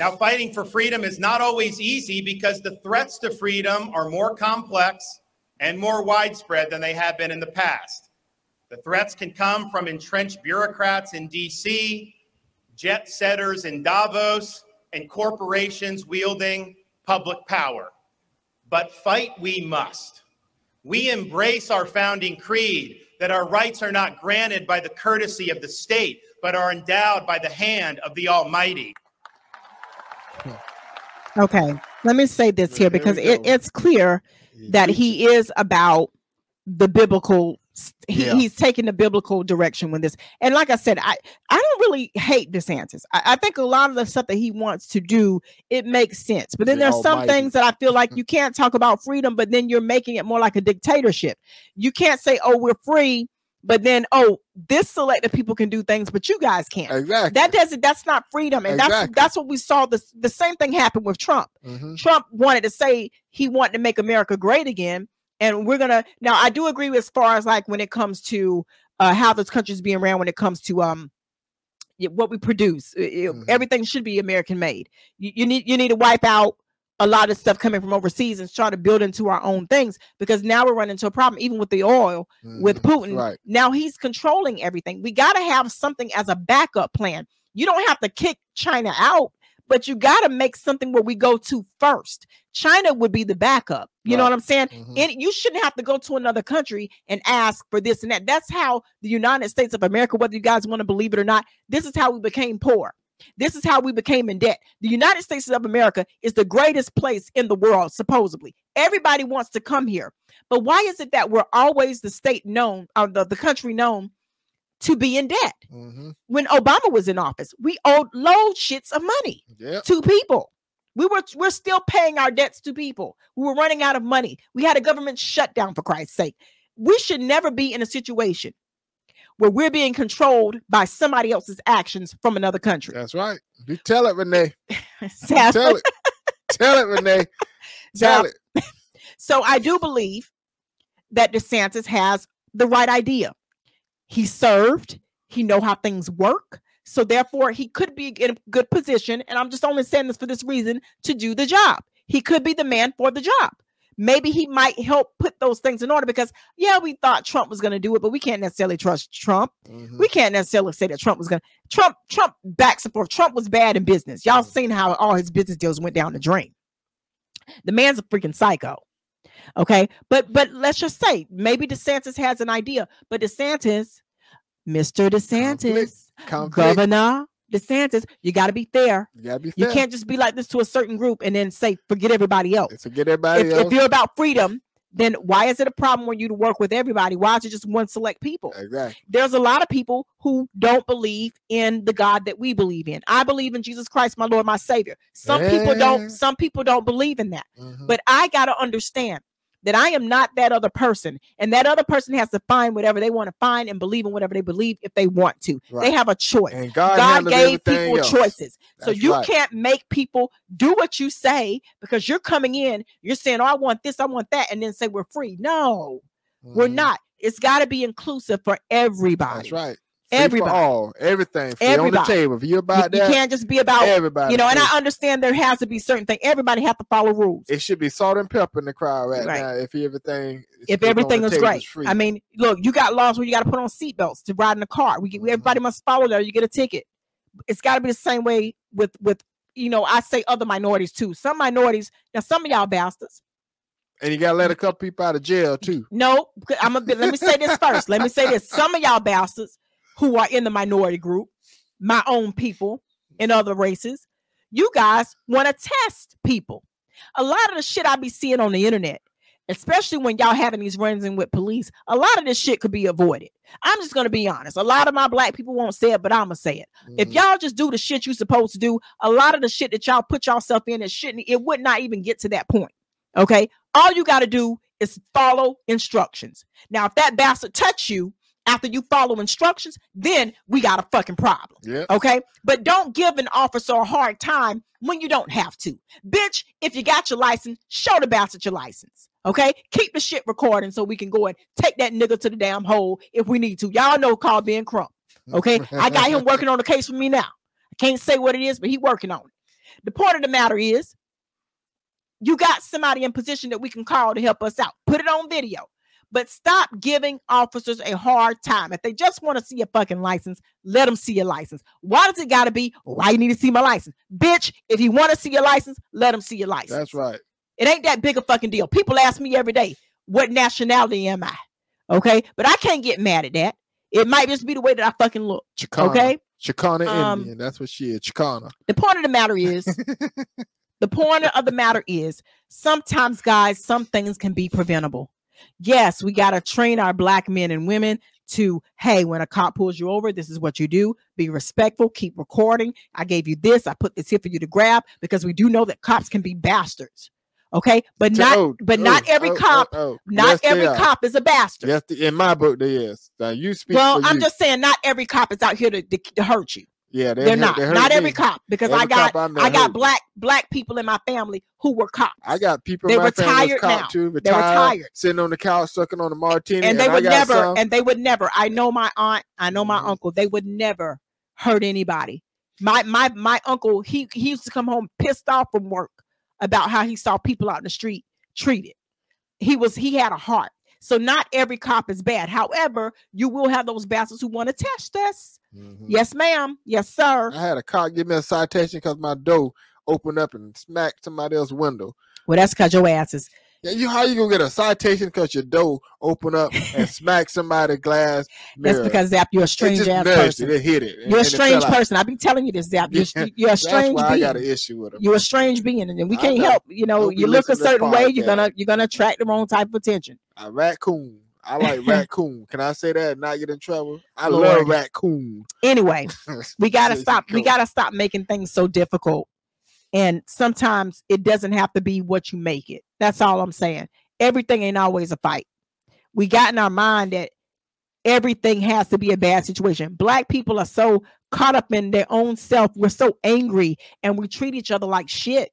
Now, fighting for freedom is not always easy because the threats to freedom are more complex and more widespread than they have been in the past. The threats can come from entrenched bureaucrats in DC, jet setters in Davos, and corporations wielding public power. But fight we must. We embrace our founding creed that our rights are not granted by the courtesy of the state, but are endowed by the hand of the Almighty. Okay. Let me say this here because it, it's clear that he is about the biblical he, Yeah. he's taking the biblical direction with this. And like i said i i don't really hate desantis. I, I think a lot of the stuff that he wants to do it makes sense. But then The there's some things that i feel like you can't talk about freedom but then you're making it more like a dictatorship. You can't say oh we're free but then oh this selected people can do things but you guys can't Exactly. that doesn't that's not freedom and that's Exactly. that's what we saw the, the same thing happen with trump Mhm. Trump wanted to say he wanted to make America great again. And we're gonna now I do agree with as far as like when it comes to uh how this country's being ran when it comes to um what we produce. Mhm. Everything should be American made. You, you need you need to wipe out a lot of stuff coming from overseas and try to build into our own things because now we're running into a problem even with the oil with Mhm. Putin. Right. Now he's controlling everything. We got to have something as a backup plan. You don't have to kick China out, but you got to make something where we go to first. China would be the backup. You know what I'm saying? Mhm. And you shouldn't have to go to another country and ask for this and that. That's how the United States of America, whether you guys want to believe it or not, this is how we became poor. This is how we became in debt. The United States of America is the greatest place in the world, supposedly. Everybody wants to come here. But why is it that we're always the state known, or the, the country known to be in debt? Mhm. When Obama was in office, we owed load shits of money Yep. to people. We were we're still paying our debts to people. We were running out of money. We had a government shutdown for Christ's sake. We should never be in a situation where we're being controlled by somebody else's actions from another country. That's right. You tell it, Renee. Tell it. tell it, Renee. Tell Now, it. So I do believe that DeSantis has the right idea. He served, he know how things work. So therefore, he could be in a good position. And I'm just only saying this for this reason to do the job. He could be the man for the job. Maybe he might help put those things in order because yeah, we thought Trump was going to do it, but we can't necessarily trust Trump. Mhm. We can't necessarily say that Trump was going to Trump Trump backs and forth. Trump was bad in business. Y'all Mhm. seen how all his business deals went down the drain. The man's a freaking psycho. Okay, but but let's just say maybe DeSantis has an idea, but DeSantis, Mr. DeSantis, Conflict. Governor DeSantis, you got to be fair. You gotta be You can't just be like this to a certain group and then say forget everybody else. forget everybody If, else. if you're about freedom, then why is it a problem when you to work with everybody? Why is it just one select people? exactly. There's a lot of people who don't believe in the God that we believe in. I believe in Jesus Christ, my Lord, my Savior. Some people don't. Some people don't believe in that. Mhm. But I got to understand that I am not that other person. And that other person has to find whatever they want to find and believe in whatever they believe if they want to. They have a choice. and God, God gave people else. choices. so you right. can't make people do what you say because you're coming in, you're saying, Oh, I want this, I want that, and then say we're free. No, we're Mhm. not. It's got to be inclusive for everybody. That's right. Everybody. all, everything, free on the table. If you're about you that, you can't just be about, everybody. you know, and. I understand there has to be certain things. Everybody have to follow rules. it should be salt and pepper in the crowd right, Right. now. If everything, is if everything is great. I mean, look, you got laws where you got to put on seatbelts to ride in the car. We, get, we everybody mm-hmm. must follow that. Or you get a ticket. It's got to be the same way with with you know. I say other minorities too. Some minorities. Now, some of y'all bastards. and you gotta let a couple people out of jail too. No, I'm a bit. Let me say this first. Let me say this. Some of y'all bastards who are in the minority group, my own people in other races, you guys want to test people. A lot of the shit I be seeing on the internet, especially when y'all having these runs in with police, a lot of this shit could be avoided. I'm just gonna be honest. A lot of my black people won't say it, but I'ma say it. If Mhm. y'all just do the shit you supposed to do, a lot of the shit that y'all put yourself in, it shouldn't, it would not even get to that point. Okay. All you got to do is follow instructions. Now, if that bastard touch you after you follow instructions, then we got a fucking problem. yeah, Okay. But don't give an officer a hard time when you don't have to. Bitch, if you got your license, show the bastard your license. Okay. Keep the shit recording so we can go and take that nigga to the damn hole if we need to. Y'all know Carl Ben Crump. Okay. I got him working on the case for me now. I can't say what it is, but he working on it. The point of the matter is, you got somebody in position that we can call to help us out. Put it on video. But stop giving officers a hard time. If they just want to see a fucking license, let them see your license. Why does it got to be, why you need to see my license? Bitch, if you want to see your license, let them see your license. That's right. It ain't that big a fucking deal. People ask me every day, what nationality am I? Okay. But I can't get mad at that. It might just be the way that I fucking look. Chicana. Okay. Chicana Um, Indian. That's what she is. Chicana. The point of the matter is, the point of the matter is, sometimes, guys, some things can be preventable. Yes, we got to train our black men and women to, hey, when a cop pulls you over, this is what you do. Be respectful, keep recording. I gave you this, I put this here for you to grab because we do know that cops can be bastards. Okay, but not, Oh, but oh, not every oh, cop, oh, oh. not Yes, every cop is a bastard. Yes, in my book, they is. Now you speak. well, I'm you. just saying, not every cop is out here to, to, to hurt you. Yeah. They They're not. they hurt Not me. every cop, because I got know I got black black people in my family who were cops. I got people. They in my retired cop now. Too, They're retired, retired. sitting on the couch sucking on a martini, and they I would never some. and they would never i know my aunt i know my Mhm. uncle they would never hurt anybody my my my uncle he he used to come home pissed off from work about how he saw people out in the street treated he was he had a heart so not every cop is bad however you will have those bastards who want to test us Mhm. yes ma'am yes sir I had a cop give me a citation because my door opened up and smacked somebody else's window. well that's because your ass is Yeah, you how you gonna get a citation because your door open up and smack somebody's glass that's because zap you're a It strange ass person it, it hit it. you're a and it strange person i've been telling you this zap you're, Yeah, you're a That's strange why I got an issue with him. you're a strange being and we can't help you know Hope you look a listen to this certain way you're gonna you're gonna attract the wrong type of attention A raccoon. I like raccoon. Can I say that and not get in trouble? I Lord. love raccoon. anyway we gotta stop we gotta stop making things so difficult and sometimes it doesn't have to be what you make it that's all i'm saying everything ain't always a fight we got in our mind that everything has to be a bad situation black people are so caught up in their own self we're so angry and we treat each other like shit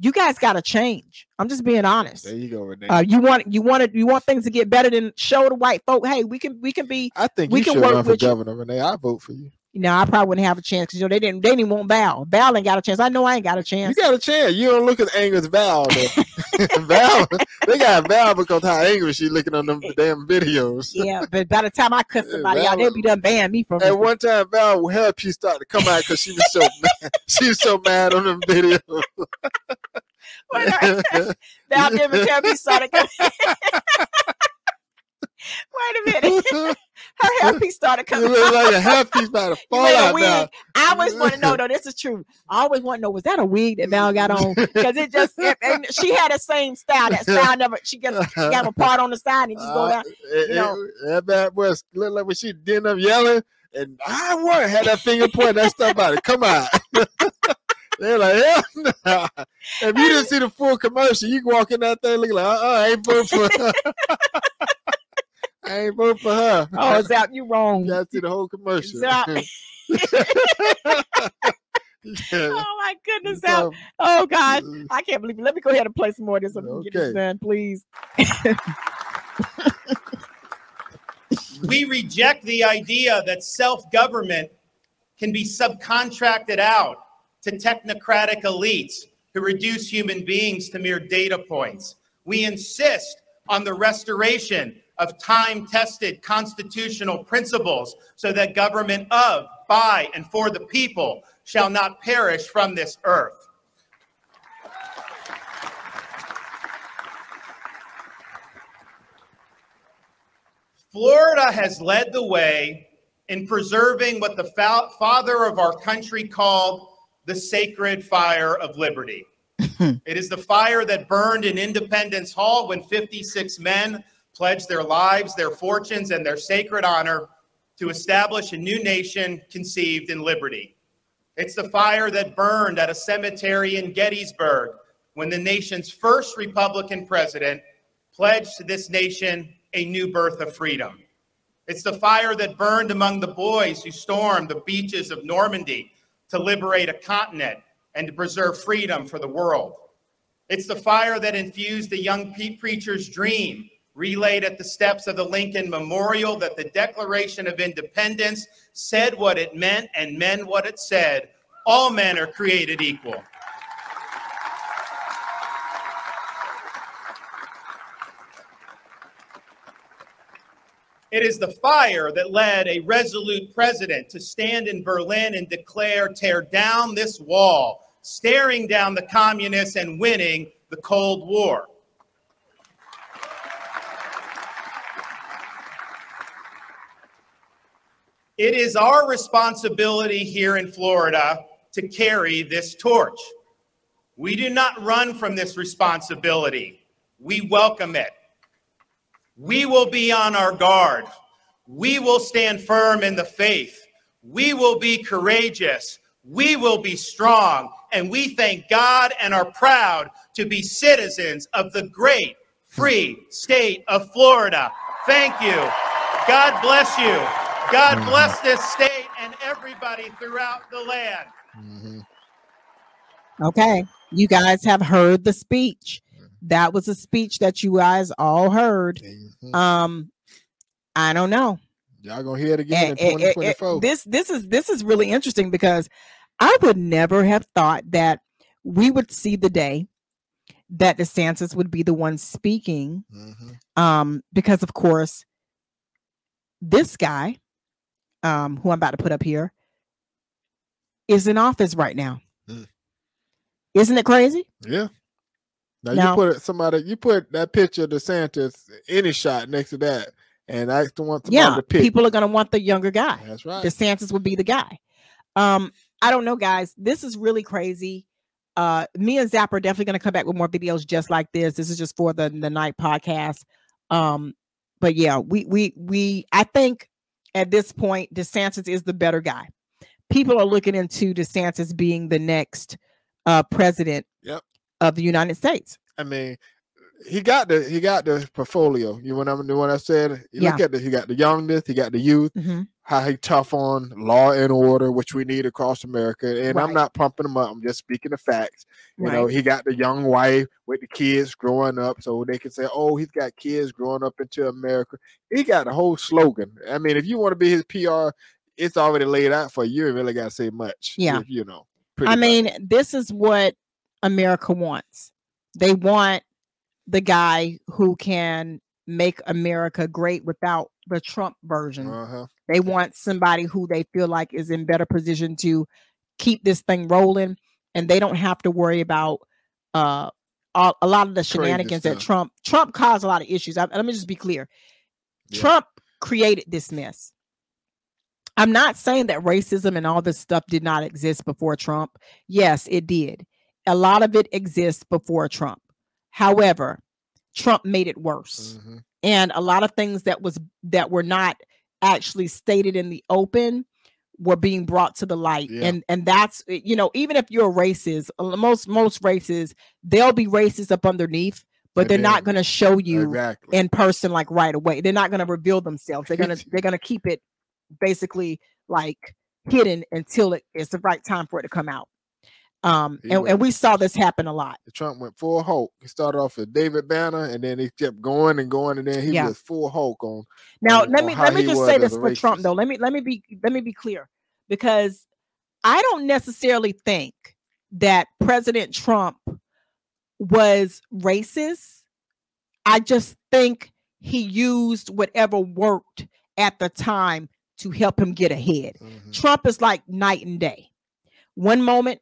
you guys got to change i'm just being honest There you go, Renee. uh, you want you want it you want things to get better than show the white folk hey we can we can be I think we you can should work run for with you. governor, Renee. I vote for you. You know, I probably wouldn't have a chance because you know they didn't they didn't want Val. Val ain't got a chance. I know I ain't got a chance. You got a chance. You don't look as angry as Val. Val, they got Val because how angry she looking on them damn videos. yeah, but by the time I cut somebody out, Val- they'll be done banning me from. At one time, Val, her piece started to come out because she was so mad. She was so mad on them videos. Val didn't tell me started. coming- Wait a minute, hairpiece started coming. out. like a half piece about to fall a out I always want to know though. This is true. I always want to know was that a wig that Val got on? Because it just it, and she had the same style. That style never. She got she got a part on the side and just go Uh, down. it- you know. it- that bad boy looked like when she did up yelling, and I want had that finger point. That stuff about it. Come on. They're like, hell nah. If you didn't see the full commercial, you can walk in that thing looking like, uh, I ain't for. I ain't vote for her. Oh, Zap, you wrong. you got to see the whole commercial. Zap. Yeah. Oh my goodness, Zap. So, Oh God, uh, I can't believe it. Let me go ahead and play some more of this so we can get this done, please. We reject the idea that self government can be subcontracted out to technocratic elites who reduce human beings to mere data points. We insist on the restoration of time tested constitutional principles so that government of, by, and for the people shall not perish from this earth. Florida has led the way in preserving what the fa- father of our country called the sacred fire of liberty. it is the fire that burned in Independence Hall when 56 men pledged their lives, their fortunes, and their sacred honor to establish a new nation conceived in liberty. It's the fire that burned at a cemetery in Gettysburg when the nation's first Republican president pledged to this nation a new birth of freedom. It's the fire that burned among the boys who stormed the beaches of Normandy to liberate a continent and to preserve freedom for the world. It's the fire that infused the young preacher's dream, relayed at the steps of the Lincoln Memorial, that the Declaration of Independence said what it meant and meant what it said. All men are created equal. It is the fire that led a resolute president to stand in Berlin and declare, tear down this wall, staring down the communists and winning the Cold War. It is our responsibility here in Florida to carry this torch. We do not run from this responsibility. We welcome it. We will be on our guard. We will stand firm in the faith. We will be courageous. We will be strong. And we thank God and are proud to be citizens of the great free state of Florida. Thank you. God bless you. God bless this state and everybody throughout the land. Mhm. Okay, you guys have heard the speech. That was a speech that you guys all heard. Mhm. Um, I don't know. Y'all gonna hear it again And- in and- and- 2024. this this is this is really interesting because I would never have thought that we would see the day that DeSantis would be the one speaking. Mhm. Um, because of course, this guy, um, who I'm about to put up here, is in office right now. Mm. Isn't it crazy? Yeah. Now Now- you put it- somebody, you put that picture of DeSantis, any shot next to that, and I still want somebody yeah, to pick. people are gonna want the younger guy. That's right. DeSantis would be the guy. Um, I don't know, guys. This is really crazy. Uh, me and Zap are definitely going to come back with more videos just like this. This is just for the the night podcast. Um, but yeah, we we we. I think at this point, DeSantis is the better guy. People are looking into DeSantis being the next uh president Yep. of the United States. I mean, he got the he got the portfolio. You know what I mean? What I said. You look at the he got the youngness, he got the youth, Mhm. How he tough on law and order, which we need across America. And I'm not pumping him up. I'm just speaking the facts. You know, he got the young wife with the kids growing up, so they can say, "Oh, he's got kids growing up into America." He got a whole slogan. I mean, if you want to be his PR, it's already laid out for you. You really got to say much. Yeah. if, you know. I much. mean, this is what America wants. They want the guy who can make America great without the Trump version. Uh-huh. They want somebody who they feel like is in better position to keep this thing rolling, and they don't have to worry about uh all, a lot of the shenanigans that. Trump Trump caused a lot of issues. I, let me just be clear: Yeah. Trump created this mess. I'm not saying that racism and all this stuff did not exist before Trump. Yes, it did. A lot of it exists before Trump. However, Trump made it worse Mhm. And a lot of things that was that were not actually stated in the open were being brought to the light Yeah. and and that's eh, you know even if you're racist uh, most most races they'll be racist up underneath but And they're not going to show you Exactly. in person like right away they're not going to reveal themselves they're going to they're going to keep it basically like hidden until it, it's the right time for it to come out um and, went- and we saw this happen a lot Trump went full Hulk. He started off with David Banner, and then he kept going and going, and then he Yeah. was full Hulk on. Now on- let me let me just say this for Trump though. Let me let me be let me be clear because I don't necessarily think that President Trump was racist. I just think he used whatever worked at the time to help him get ahead. Mhm. Trump is like night and day. One moment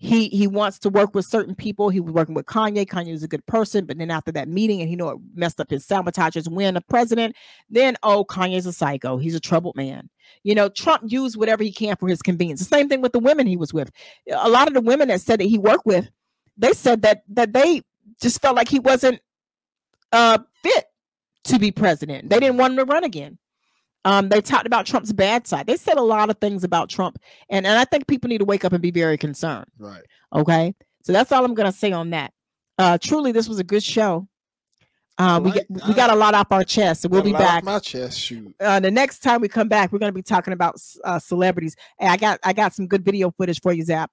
he he wants to work with certain people. He was working with Kanye. Kanye was a good person, but then after that meeting, and he know it messed up his sabotage his win of president. Then oh, Kanye's a psycho. He's a troubled man. You know, Trump used whatever he can for his convenience. The same thing with the women he was with. A lot of the women that said that he worked with, they said that that they just felt like he wasn't uh fit to be president. They didn't want him to run again. Um, they talked about Trump's bad side. They said a lot of things about Trump, and, and I think people need to wake up and be very concerned. Right. Okay, so that's all I'm gonna say on that. Uh, truly, this was a good show. Uh, we like- get, we got a lot off our chest, so we'll be a lot off back. My chest shoot. Uh, the next time we come back, we're gonna be talking about uh, celebrities. And I got I got some good video footage for you, Zap.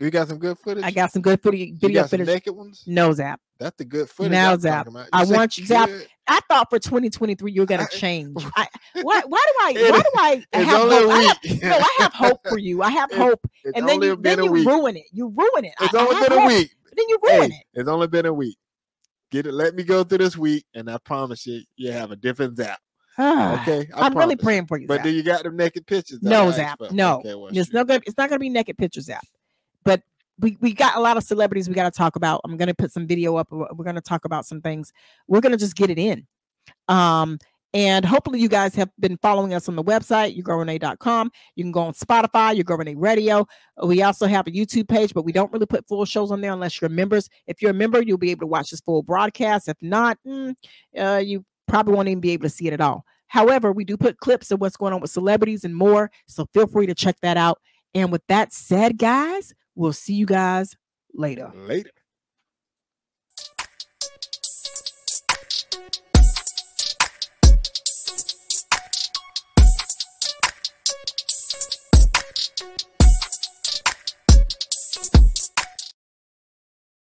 You got some good footage. I got some good footage, You video got some footage. naked ones. No, Zap. That's the good footage. Now, I'm Zap, about. I want you- Zap. I thought for 2023 you were gonna I- change. I, why? Why do I? Why do I It's have only hope? I a have, week. no, I have hope for you. I have It- hope, It's and then you then you ruin it. You ruin it. It's I- I only have been a hope, week. Then you ruin Hey, it. it's only been a week. Get it. Let me go through this week, and I promise you, you have a different zap. Ah, okay. I I'm really praying for you. But Zap. do you got them naked pictures? No, Zap. No. Okay, well, It's shoot. no good. It's not going to be naked pictures app, but we we got a lot of celebrities we got to talk about. I'm going to put some video up. We're going to talk about some things. We're going to just get it in. Um, and hopefully you guys have been following us on the website, YaGirlRenae.com. You can go on Spotify, Ya Girl Renae Radio. We also have a YouTube page, but we don't really put full shows on there unless you're members. If you're a member, you'll be able to watch this full broadcast. If not, mm, uh, you probably won't even be able to see it at all. However, we do put clips of what's going on with celebrities and more. So feel free to check that out. And with that said, guys, we'll see you guys later. later.